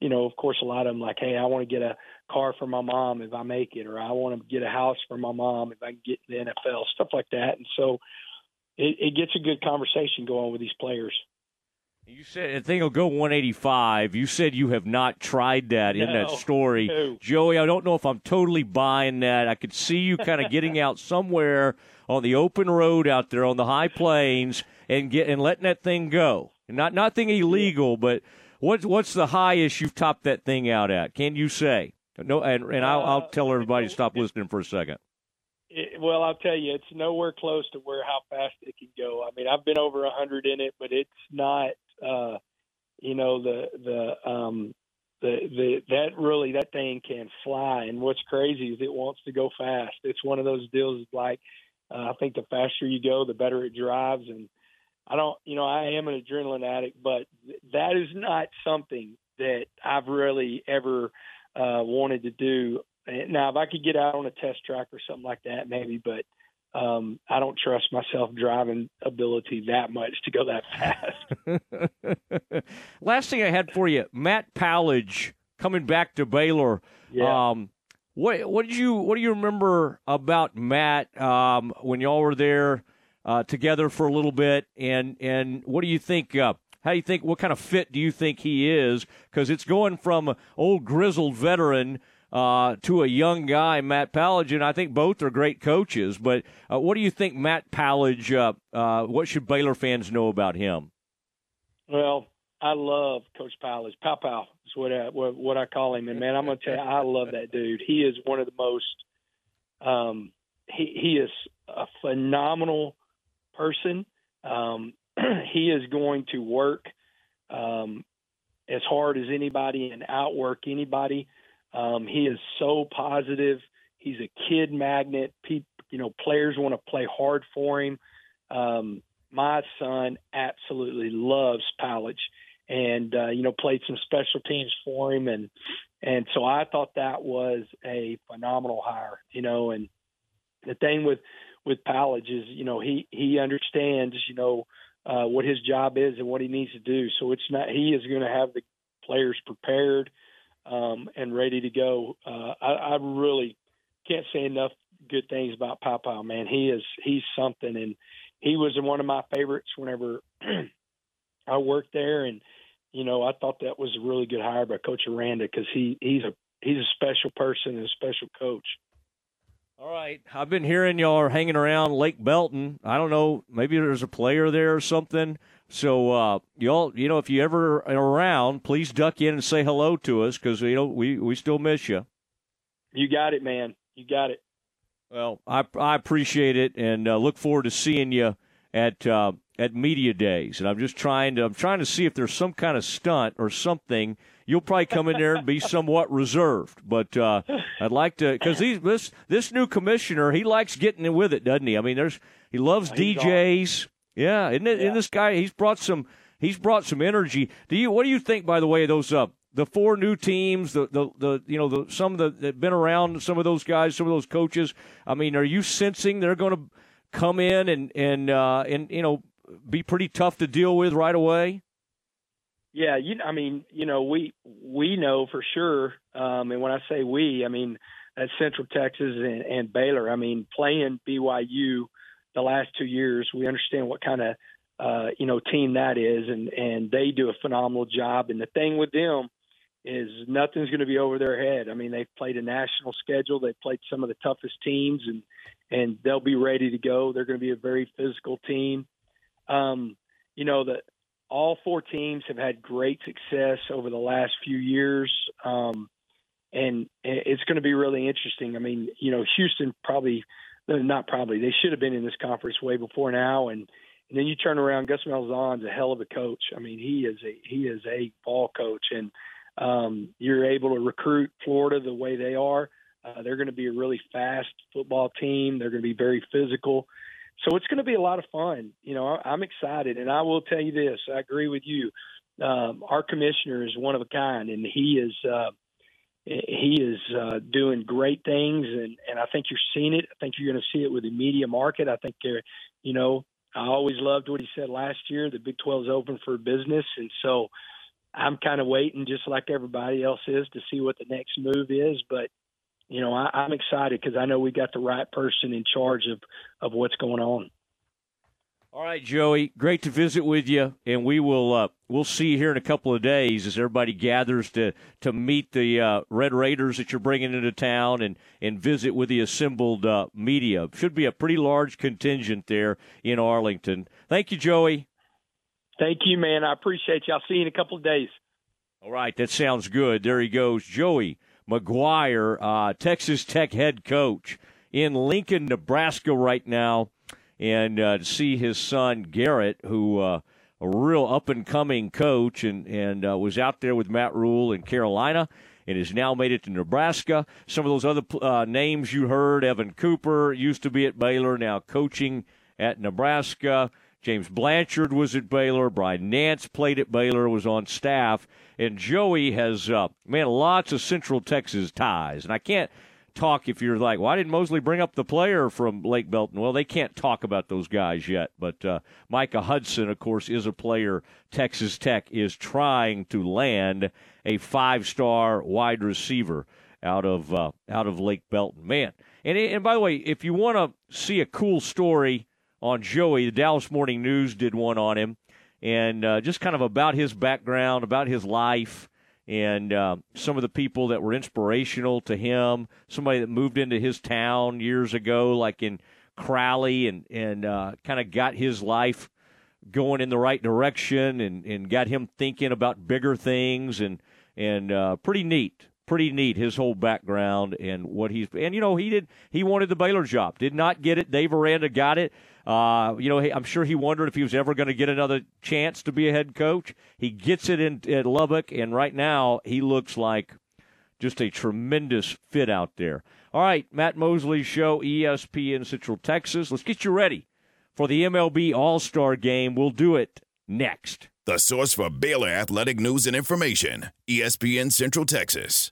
you know, of course, a lot of them like, "Hey, I want to get a car for my mom if I make it, or I want to get a house for my mom if I can get in the NFL, stuff like that." And so it, it gets a good conversation going with these players. You said the thing will go 185. You said you have not tried that no, in that story. No. Joey, I don't know if I'm totally buying that. I could see you kind of getting out somewhere on the open road out there on the high plains and get and letting that thing go. Not nothing illegal, but what's what's the highest you've topped that thing out at? Can you say? No, and and I'll, I'll tell everybody to stop listening for a second. It, well, I'll tell you, it's nowhere close to where how fast it can go. I mean, I've been over a hundred in it, but it's not uh, you know the the um, the the that really that thing can fly. And what's crazy is it wants to go fast. It's one of those deals like uh, I think the faster you go, the better it drives. And I don't, you know, I am an adrenaline addict, but that is not something that I've really ever uh, wanted to do. Now, if I could get out on a test track or something like that, maybe, but um, I don't trust myself driving ability that much to go that fast. (laughs) (laughs) Last thing I had for you, Matt Powledge coming back to Baylor. Yeah. Um, what what did you what do you remember about Matt um, when y'all were there uh, together for a little bit, and and what do you think? Uh, how do you think? What kind of fit do you think he is? Because it's going from old grizzled veteran uh, to a young guy, Matt Powledge, and I think both are great coaches. But uh, what do you think, Matt Powledge? Uh, uh, what should Baylor fans know about him? Well, I love Coach Powledge. Pow Pow is what I, what, what I call him. And man, I'm gonna tell you, I love that dude. He is one of the most. Um, he he is a phenomenal person. Um, (clears throat) he is going to work um, as hard as anybody and outwork anybody. Um, he is so positive. He's a kid magnet. People, you know, players want to play hard for him. Um, my son absolutely loves Powledge, and uh, you know, played some special teams for him, and and so I thought that was a phenomenal hire. You know, and the thing with with Powledge is, you know, he he understands, you know, uh, what his job is and what he needs to do. So it's not he is going to have the players prepared um, and ready to go. Uh, I, I really can't say enough good things about Papa. Man, he is he's something, and he was one of my favorites whenever (clears throat) I worked there. And you know, I thought that was a really good hire by Coach Aranda because he he's a he's a special person and a special coach. All right. I've been hearing y'all are hanging around Lake Belton. I don't know. Maybe there's a player there or something. So uh, y'all, you know, if you ever are around, please duck in and say hello to us because you know we we still miss you. You got it, man. You got it. Well, I I appreciate it and uh, look forward to seeing you at uh, at media days. And I'm just trying to I'm trying to see if there's some kind of stunt or something. You'll probably come in there and be somewhat reserved, but uh, I'd like to because this this new commissioner he likes getting in with it, doesn't he? I mean, there's he loves DJs. Yeah, isn't it? Yeah. And this guy he's brought some he's brought some energy. Do you what do you think by the way those uh the four new teams, the the, the you know the some of the that been around, some of those guys, some of those coaches. I mean, are you sensing they're going to come in and and uh, and you know be pretty tough to deal with right away? Yeah, you. I mean, you know, we we know for sure, um, and when I say we, I mean at Central Texas and, and Baylor. I mean, playing BYU the last two years, we understand what kind of uh, you know team that is, and and they do a phenomenal job. And the thing with them is nothing's going to be over their head. I mean, they've played a national schedule. They've played some of the toughest teams, and and they'll be ready to go. They're going to be a very physical team. Um, you know that all four teams have had great success over the last few years, um, and it's going to be really interesting. I mean, you know, Houston probably not probably they should have been in this conference way before now, and and then you turn around, Gus Malzahn's a hell of a coach. I mean, he is a he is a ball coach, and um, you're able to recruit Florida the way they are. Uh, they're going to be a really fast football team. They're going to be very physical. So it's going to be a lot of fun. You know, I'm excited, and I will tell you this: I agree with you. Um, our commissioner is one of a kind, and he is uh, he is uh, doing great things, and and I think you're seeing it. I think you're going to see it with the media market. I think they're, you know, I always loved what he said last year. The Big 12 is open for business, and so I'm kind of waiting, just like everybody else is, to see what the next move is. But you know, I, I'm excited because I know we got the right person in charge of of what's going on. All right, Joey, great to visit with you, and we will uh, we'll see you here in a couple of days as everybody gathers to to meet the uh, Red Raiders that you're bringing into town and and visit with the assembled uh, media. Should be a pretty large contingent there in Arlington. Thank you, Joey. Thank you, man. I appreciate you. I'll see you in a couple of days. All right, that sounds good. There he goes, Joey McGuire, uh, Texas Tech head coach in Lincoln, Nebraska right now and uh, to see his son Garrett, who uh, a real up and coming coach, and and uh, was out there with Matt Rhule in Carolina, and has now made it to Nebraska. Some of those other uh, names you heard: Evan Cooper used to be at Baylor, now coaching at Nebraska. James Blanchard was at Baylor. Brian Nance played at Baylor, was on staff, and Joey has uh, man lots of Central Texas ties, and I can't talk if you're like, why didn't Mosley bring up the player from Lake Belton? Well, they can't talk about those guys yet. But uh, Micah Hudson, of course, is a player Texas Tech is trying to land a five star wide receiver out of uh, out of Lake Belton. Man, and and by the way, if you want to see a cool story on Joey, the Dallas Morning News did one on him, and uh, just kind of about his background, about his life and uh, some of the people that were inspirational to him. Somebody that moved into his town years ago, like in Crowley, and and uh, kind of got his life going in the right direction, and and got him thinking about bigger things, and and uh, pretty neat. Pretty neat his whole background and what he's and you know he did he wanted the Baylor job did not get it Dave Aranda got it uh, you know, I'm sure he wondered if he was ever going to get another chance to be a head coach. He gets it in at Lubbock, and right now he looks like just a tremendous fit out there. All right, Matt Mosley Show, ESPN Central Texas. Let's get you ready for the MLB All Star Game. We'll do it next. The source for Baylor athletic news and information, ESPN Central Texas.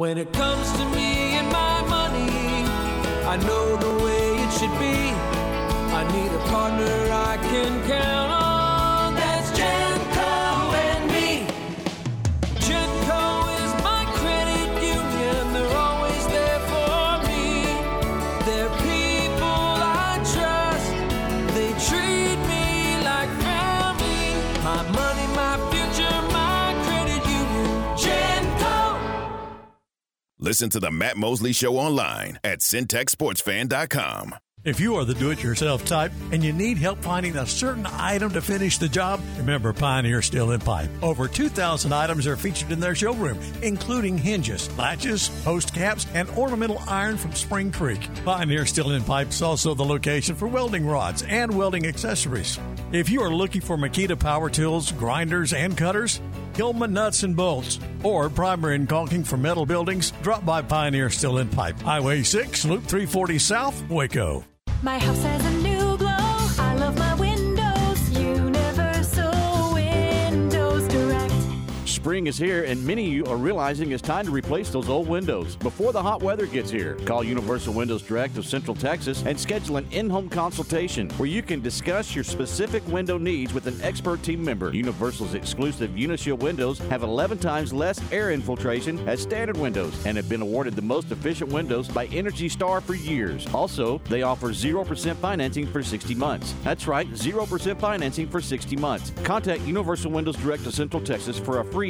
When it comes to me and my money, I know the way it should be. I need a partner I can count on. That's Genco Listen to the Matt Mosley Show online at centexsportsfan.com. If you are the do it yourself type and you need help finding a certain item to finish the job, remember Pioneer Steel and Pipe. Over 2,000 items are featured in their showroom, including hinges, latches, post caps, and ornamental iron from Spring Creek. Pioneer Steel and Pipe is also the location for welding rods and welding accessories. If you are looking for Makita power tools, grinders, and cutters, Hillman Nuts and Bolts, or primer and caulking for metal buildings, drop by Pioneer Steel and Pipe. Highway 6, Loop 340 South, Waco. My house has a Spring is here, and many of you are realizing it's time to replace those old windows before the hot weather gets here. Call Universal Windows Direct of Central Texas and schedule an in home consultation where you can discuss your specific window needs with an expert team member. Universal's exclusive Unishield windows have 11 times less air infiltration as standard windows and have been awarded the most efficient windows by Energy Star for years. Also, they offer 0% financing for 60 months. That's right, 0% financing for 60 months. Contact Universal Windows Direct of Central Texas for a free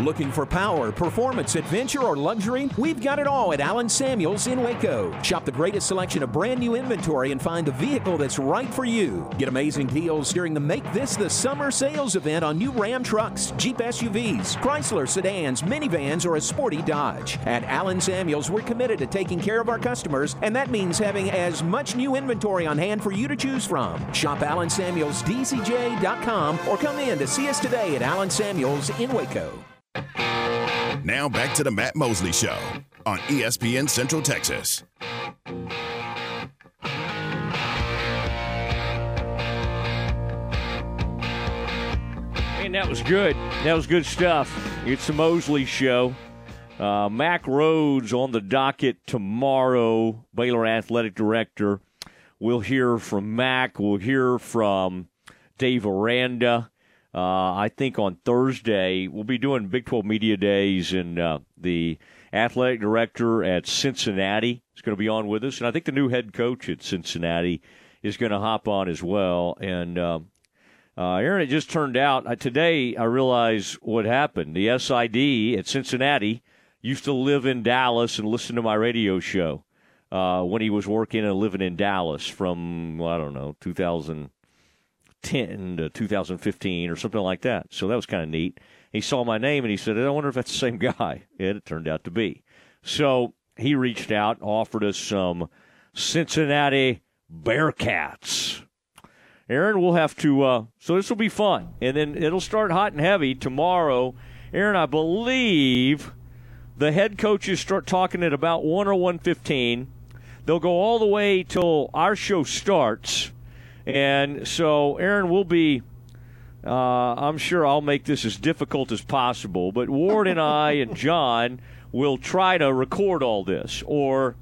Looking for power, performance, adventure, or luxury? We've got it all at Allen Samuels in Waco. Shop the greatest selection of brand new inventory and find the vehicle that's right for you. Get amazing deals during the Make This the Summer sales event on new Ram trucks, Jeep SUVs, Chrysler sedans, minivans, or a sporty Dodge. At Allen Samuels, we're committed to taking care of our customers, and that means having as much new inventory on hand for you to choose from. Shop AllenSamuelsDCJ.com or come in to see us today at Allen Samuels in Waco. Now back to the Matt Mosley Show on ESPN Central Texas. And that was good. That was good stuff. It's the Mosley Show. Uh, Mack Rhoades on the docket tomorrow, Baylor Athletic Director. We'll hear from Mack. We'll hear from Dave Aranda. Uh, I think on Thursday we'll be doing Big 12 Media Days, and uh, the athletic director at Cincinnati is going to be on with us, and I think the new head coach at Cincinnati is going to hop on as well. And um, uh, Aaron, it just turned out uh, today I realized what happened. The SID at Cincinnati used to live in Dallas and listen to my radio show uh, when he was working and living in Dallas from I don't know 2010 to 2015 or something like that. So that was kind of neat. He saw my name and he said, "I wonder if that's the same (laughs) guy." And it turned out to be. So he reached out, offered us some Cincinnati Bearcats. Aaron, we'll have to. Uh, so this will be fun, and then it'll start hot and heavy tomorrow. Aaron, I believe the head coaches start talking at about one or one fifteen. They'll go all the way till our show starts, And so, Aaron, will be. Uh, I'm sure I'll make this as difficult as possible, but Ward and I and (laughs) John will try to record all this. Or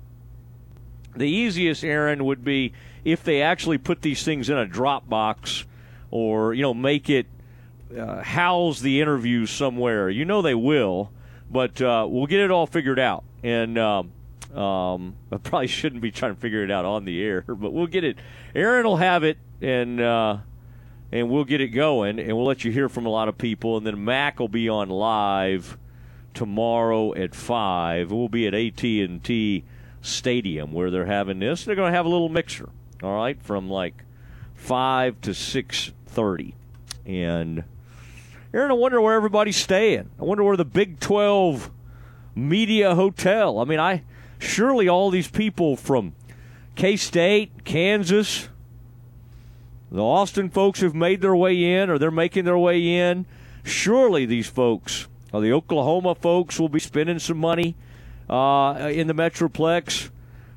the easiest, Aaron, would be if they actually put these things in a Dropbox or, you know, make it uh, house the interviews somewhere. You know they will, but uh, we'll get it all figured out. And um, um, I probably shouldn't be trying to figure it out on the air, but we'll get it. Aaron will have it, and uh, and we'll get it going, and we'll let you hear from a lot of people. And then Mack will be on live tomorrow at five. We'll be at AT and T Stadium where they're having this. They're going to have a little mixer, all right, from like five to six thirty, and. Aaron, I wonder where everybody's staying. I wonder where the Big 12 media hotel. I mean, I surely all these people from K State, Kansas, the Austin folks have made their way in, or they're making their way in. Surely these folks, or the Oklahoma folks, will be spending some money uh, in the Metroplex.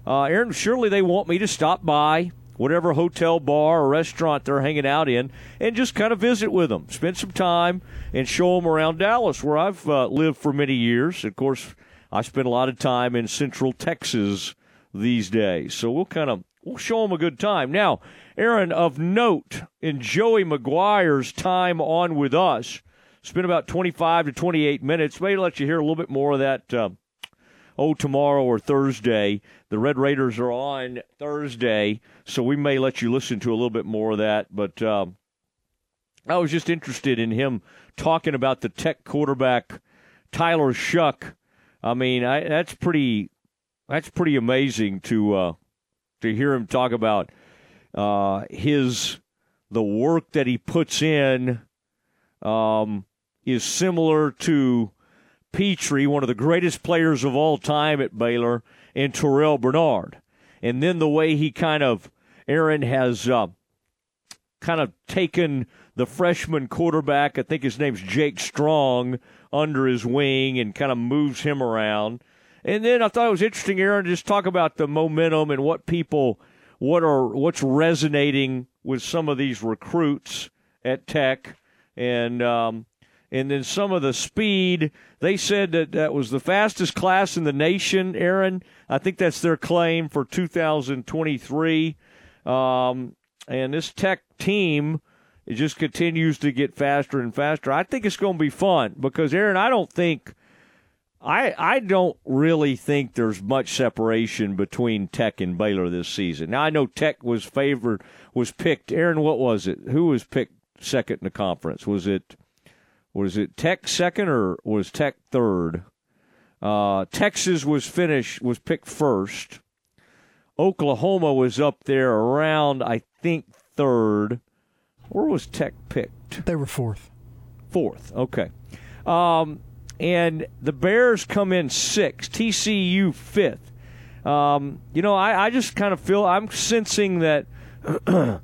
Uh, Aaron, surely they want me to stop by whatever hotel, bar, or restaurant they're hanging out in, and just kind of visit with them, spend some time, and show them around Dallas, where I've uh, lived for many years. Of course, I spend a lot of time in Central Texas these days, so we'll kind of we'll show them a good time. Now, Aaron, of note, in Joey McGuire's time on with us, spent about 25 to 28 minutes. Maybe let you hear a little bit more of that. Uh, oh, tomorrow or Thursday. The Red Raiders are on Thursday, so we may let you listen to a little bit more of that. But um, I was just interested in him talking about the Tech quarterback Tyler Shough. I mean, I, that's pretty that's pretty amazing to uh, to hear him talk about uh, his the work that he puts in um, is similar to Pitre, one of the greatest players of all time at Baylor, and Terrell Bernard. And then the way he kind of, Aaron has uh, kind of taken the freshman quarterback, I think his name's Jake Strong, under his wing and kind of moves him around. And then I thought it was interesting, Aaron, just talk about the momentum and what people, what are, what's resonating with some of these recruits at Tech, and um, and then some of the speed. They said that that was the fastest class in the nation, Aaron. I think that's their claim for 2023. Um, and this Tech team it just continues to get faster and faster. I think it's going to be fun because, Aaron, I don't think. I, I don't really think there's much separation between Tech and Baylor this season. Now I know Tech was favored, was picked. Aaron, what was it? Who was picked second in the conference? Was it was it Tech second or was Tech third? Uh, Texas was finished was picked first. Oklahoma was up there around I think third. Where was Tech picked? They were fourth. Fourth. Okay. Um, and the Bears come in sixth. TCU fifth. Um, you know, I, I just kind of feel I'm sensing that (clears throat)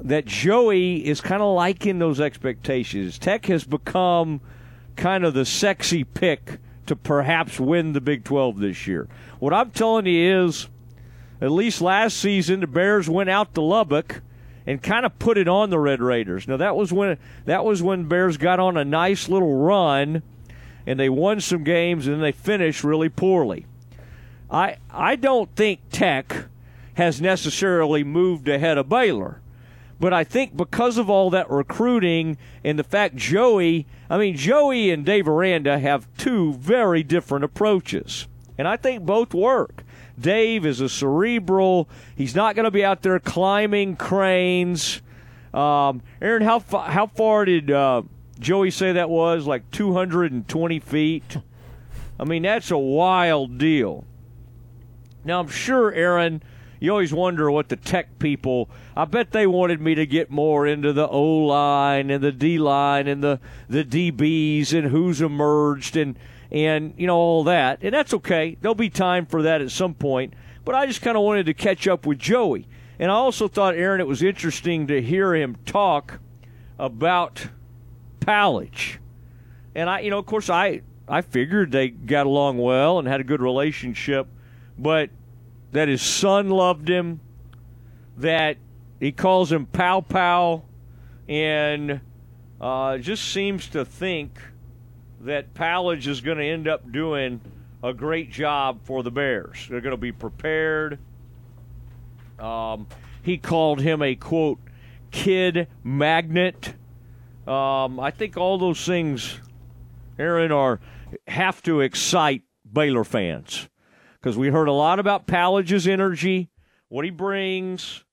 that Joey is kind of liking those expectations. Tech has become kind of the sexy pick to perhaps win the Big 12 this year. What I'm telling you is, at least last season, the Bears went out to Lubbock and kind of put it on the Red Raiders. Now that was when that was when Bears got on a nice little run, and they won some games, and then they finished really poorly. I I don't think Tech has necessarily moved ahead of Baylor. But I think because of all that recruiting and the fact Joey, I mean, Joey and Dave Aranda have two very different approaches. And I think both work. Dave is a cerebral, he's not going to be out there climbing cranes. Um, Aaron, how, fa- how far did uh, Joey say that was? Like 220 feet? I mean, that's a wild deal. Now, I'm sure, Aaron you always wonder what the tech people. I bet they wanted me to get more into the O line and the D line and the the DBs and who's emerged and and you know all that. And that's okay. There'll be time for that at some point. But I just kind of wanted to catch up with Joey. And I also thought, Aaron, it was interesting to hear him talk about Powledge. And I, you know, of course, I I figured they got along well and had a good relationship, but that his son loved him, that he calls him Pow Pow, and uh, just seems to think that Powledge is going to end up doing a great job for the Bears. They're going to be prepared. Um, he called him a quote kid magnet. Um, I think all those things, Aaron, are have to excite Baylor fans because we heard a lot about Powledge's energy, what he brings.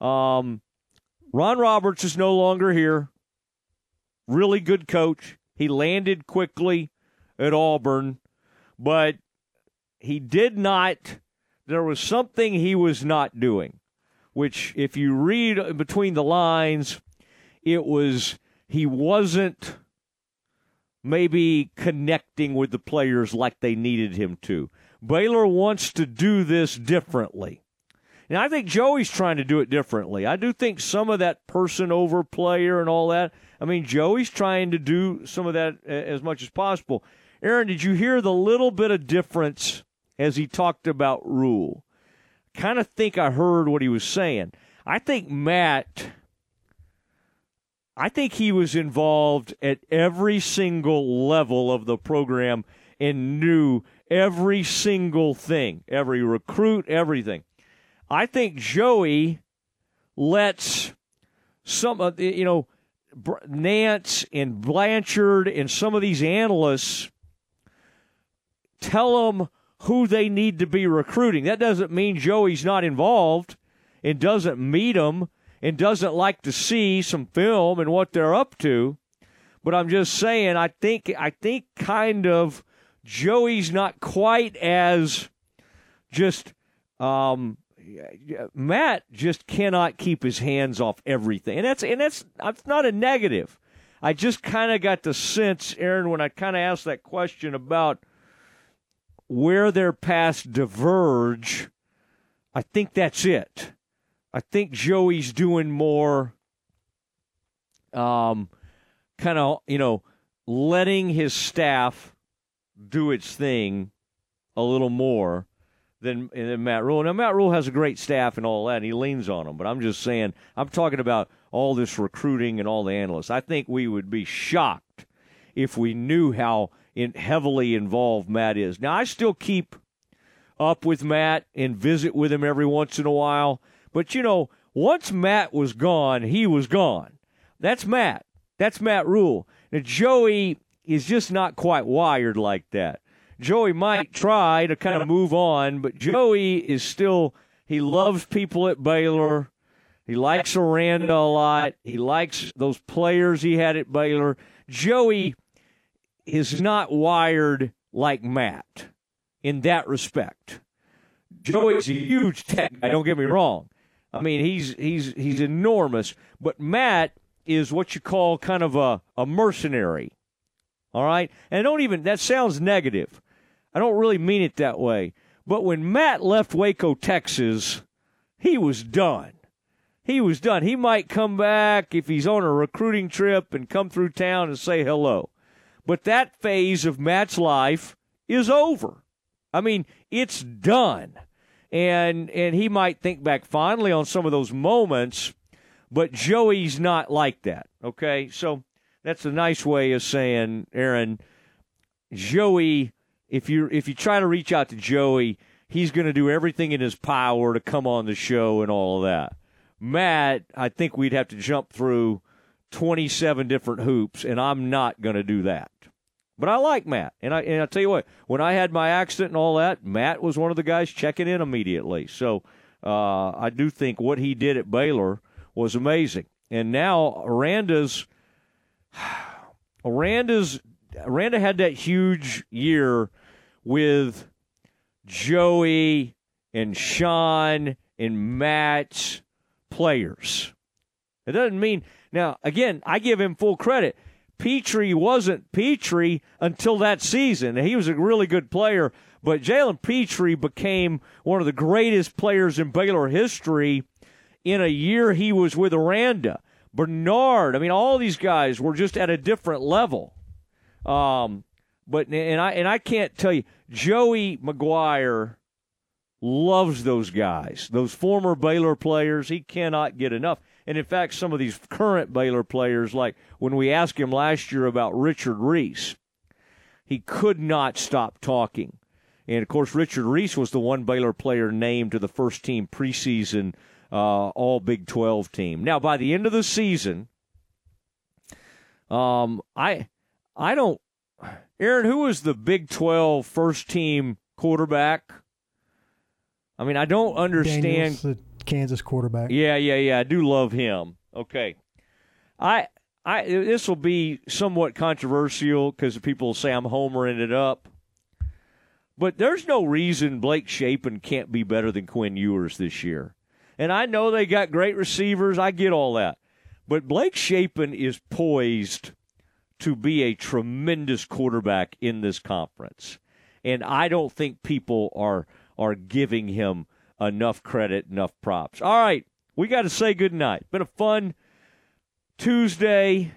Um, Ron Roberts is no longer here. Really good coach. He landed quickly at Auburn, but he did not. There was something he was not doing, which, if you read between the lines, it was he wasn't maybe connecting with the players like they needed him to. Baylor wants to do this differently. And I think Joey's trying to do it differently. I do think some of that person over player and all that. I mean, Joey's trying to do some of that as much as possible. Aaron, did you hear the little bit of difference as he talked about Rhule? Kind of think I heard what he was saying. I think Matt I think he was involved at every single level of the program and knew every single thing, every recruit, everything. I think Joey lets some of you know, Nance and Blanchard and some of these analysts tell them who they need to be recruiting. That doesn't mean Joey's not involved and doesn't meet them and doesn't like to see some film and what they're up to. But I'm just saying, I think I think kind of Joey's not quite as just um, Matt just cannot keep his hands off everything, and that's and that's that's not a negative. I just kind of got the sense, Aaron, when I kind of asked that question about where their paths diverge. I think that's it. I think Joey's doing more, um, kind of, you know, letting his staff do its thing a little more than, than Matt Rhule. Now, Matt Rhule has a great staff and all that, and he leans on them. But I'm just saying, I'm talking about all this recruiting and all the analysts. I think we would be shocked if we knew how in, heavily involved Matt is. Now, I still keep up with Matt and visit with him every once in a while. But you know, once Matt was gone, he was gone. That's Matt. That's Matt Rhule. Now Joey is just not quite wired like that. Joey might try to kind of move on, but Joey is still he loves people at Baylor. He likes Aranda a lot. He likes those players he had at Baylor. Joey is not wired like Matt in that respect. Joey's a huge tech guy, don't get me wrong. I mean, he's he's he's enormous. But Matt is what you call kind of a, a mercenary. All right? And don't even that sounds negative. I don't really mean it that way. But when Matt left Waco, Texas, he was done. He was done. He might come back if he's on a recruiting trip and come through town and say hello. But that phase of Matt's life is over. I mean, it's done and and he might think back fondly on some of those moments, but Joey's not like that. Okay, so that's a nice way of saying, Aaron, Joey. If you if you try to reach out to Joey, he's going to do everything in his power to come on the show and all of that. Matt, I think we'd have to jump through 27 different hoops, and I'm not going to do that. But I like Matt, and I and I tell you what, when I had my accident and all that, Matt was one of the guys checking in immediately. So uh, I do think what he did at Baylor was amazing. And now Aranda's (sighs) Aranda's Aranda had that huge year with Joey and Sean and Matt's players. It doesn't mean now again, I give him full credit Pitre wasn't Pitre until that season. He was a really good player, but Jalen Pitre became one of the greatest players in Baylor history in a year he was with Aranda. Bernard, I mean, all these guys were just at a different level. Um, but and I and I can't tell you, Joey McGuire loves those guys, those former Baylor players. He cannot get enough. And in fact, some of these current Baylor players, like when we asked him last year about Richard Reese, he could not stop talking. And of course, Richard Reese was the one Baylor player named to the first team preseason uh, All Big 12 team. Now, by the end of the season, um, I I don't. Aaron, who was the Big 12 first team quarterback? I mean, I don't understand. Daniels, the Kansas quarterback. Yeah, yeah, yeah. I do love him. Okay, I, I. This will be somewhat controversial because people will say I'm homering it up. But there's no reason Blake Shapen can't be better than Quinn Ewers this year. And I know they got great receivers. I get all that. But Blake Shapen is poised to be a tremendous quarterback in this conference. And I don't think people are are giving him enough credit, enough props. All right, we got to say good night. Been a fun Tuesday.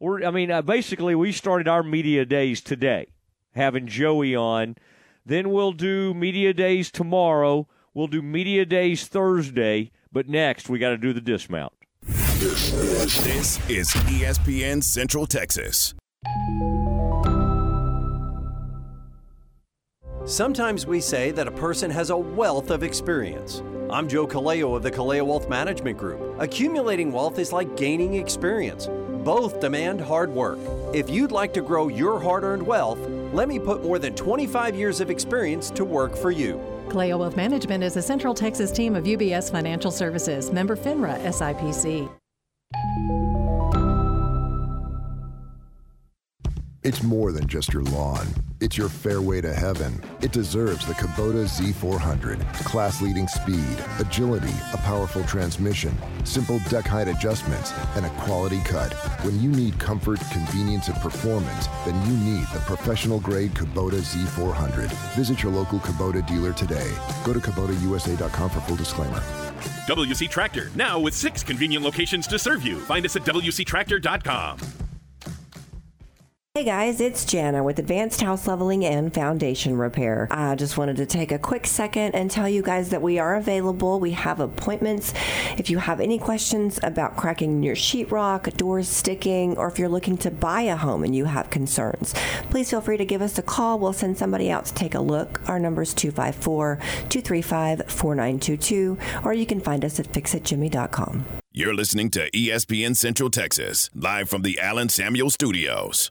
We're, I mean, uh, basically, we started our media days today, having Joey on. Then we'll do media days tomorrow. We'll do media days Thursday. But next, we got to do the dismount. This is ESPN Central Texas. Sometimes we say that a person has a wealth of experience. I'm Joe Kaleo of the Kaleo Wealth Management Group. Accumulating wealth is like gaining experience. Both demand hard work. If you'd like to grow your hard earned wealth, let me put more than 25 years of experience to work for you. Kaleo Wealth Management is a Central Texas team of UBS Financial Services, member FINRA SIPC. It's more than just your lawn. It's your fairway to heaven. It deserves the Kubota Z400. Class leading speed, agility, a powerful transmission, simple deck height adjustments, and a quality cut. When you need comfort, convenience, and performance, then you need the professional grade Kubota Z400. Visit your local Kubota dealer today. Go to KubotaUSA.com for full disclaimer. WC Tractor, now with six convenient locations to serve you. Find us at WCTractor.com. Hey guys, it's Jana with Advanced House Leveling and Foundation Repair. I just wanted to take a quick second and tell you guys that we are available. We have appointments. If you have any questions about cracking your sheetrock, doors sticking, or if you're looking to buy a home and you have concerns, please feel free to give us a call. We'll send somebody out to take a look. Our number is 254 235 4922, or you can find us at fixitjimmy.com. You're listening to ESPN Central Texas, live from the Allen Samuel Studios.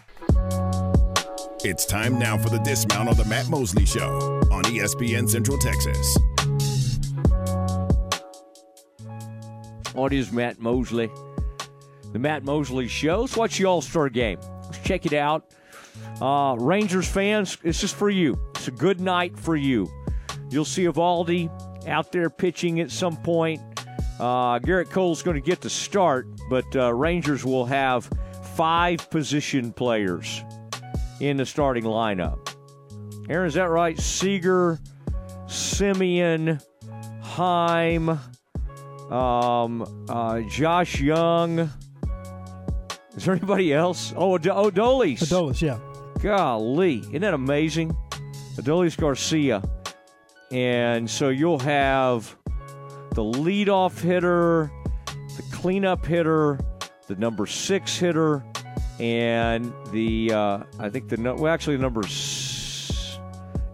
It's time now for the dismount on the Matt Mosley Show on ESPN Central Texas. What is Matt Mosley? The Matt Mosley Show. Let's watch the All Star game. Let's check it out. Uh, Rangers fans, this is for you. It's a good night for you. You'll see Eovaldi out there pitching at some point. Uh, Gerrit Cole's going to get the start, but uh, Rangers will have five position players in the starting lineup. Aaron, is that right? Seager, Semien, Heim, um, uh, Josh Jung. Is there anybody else? Oh, Od- Odolis. Adolis, yeah. Golly, isn't that amazing? Adolis Garcia. And so you'll have the leadoff hitter, the cleanup hitter, the number six hitter, and the uh, I think the well actually the numbers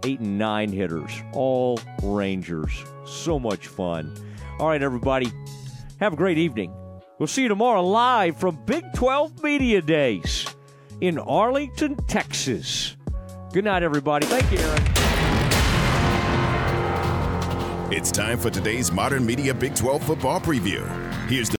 eight and nine hitters, all Rangers. So much fun. All right, everybody, have a great evening. We'll see you tomorrow live from Big 12 Media Days in Arlington, Texas. Good night, everybody. Thank you, Aaron. It's time for today's Modern Media Big 12 football preview. Here's the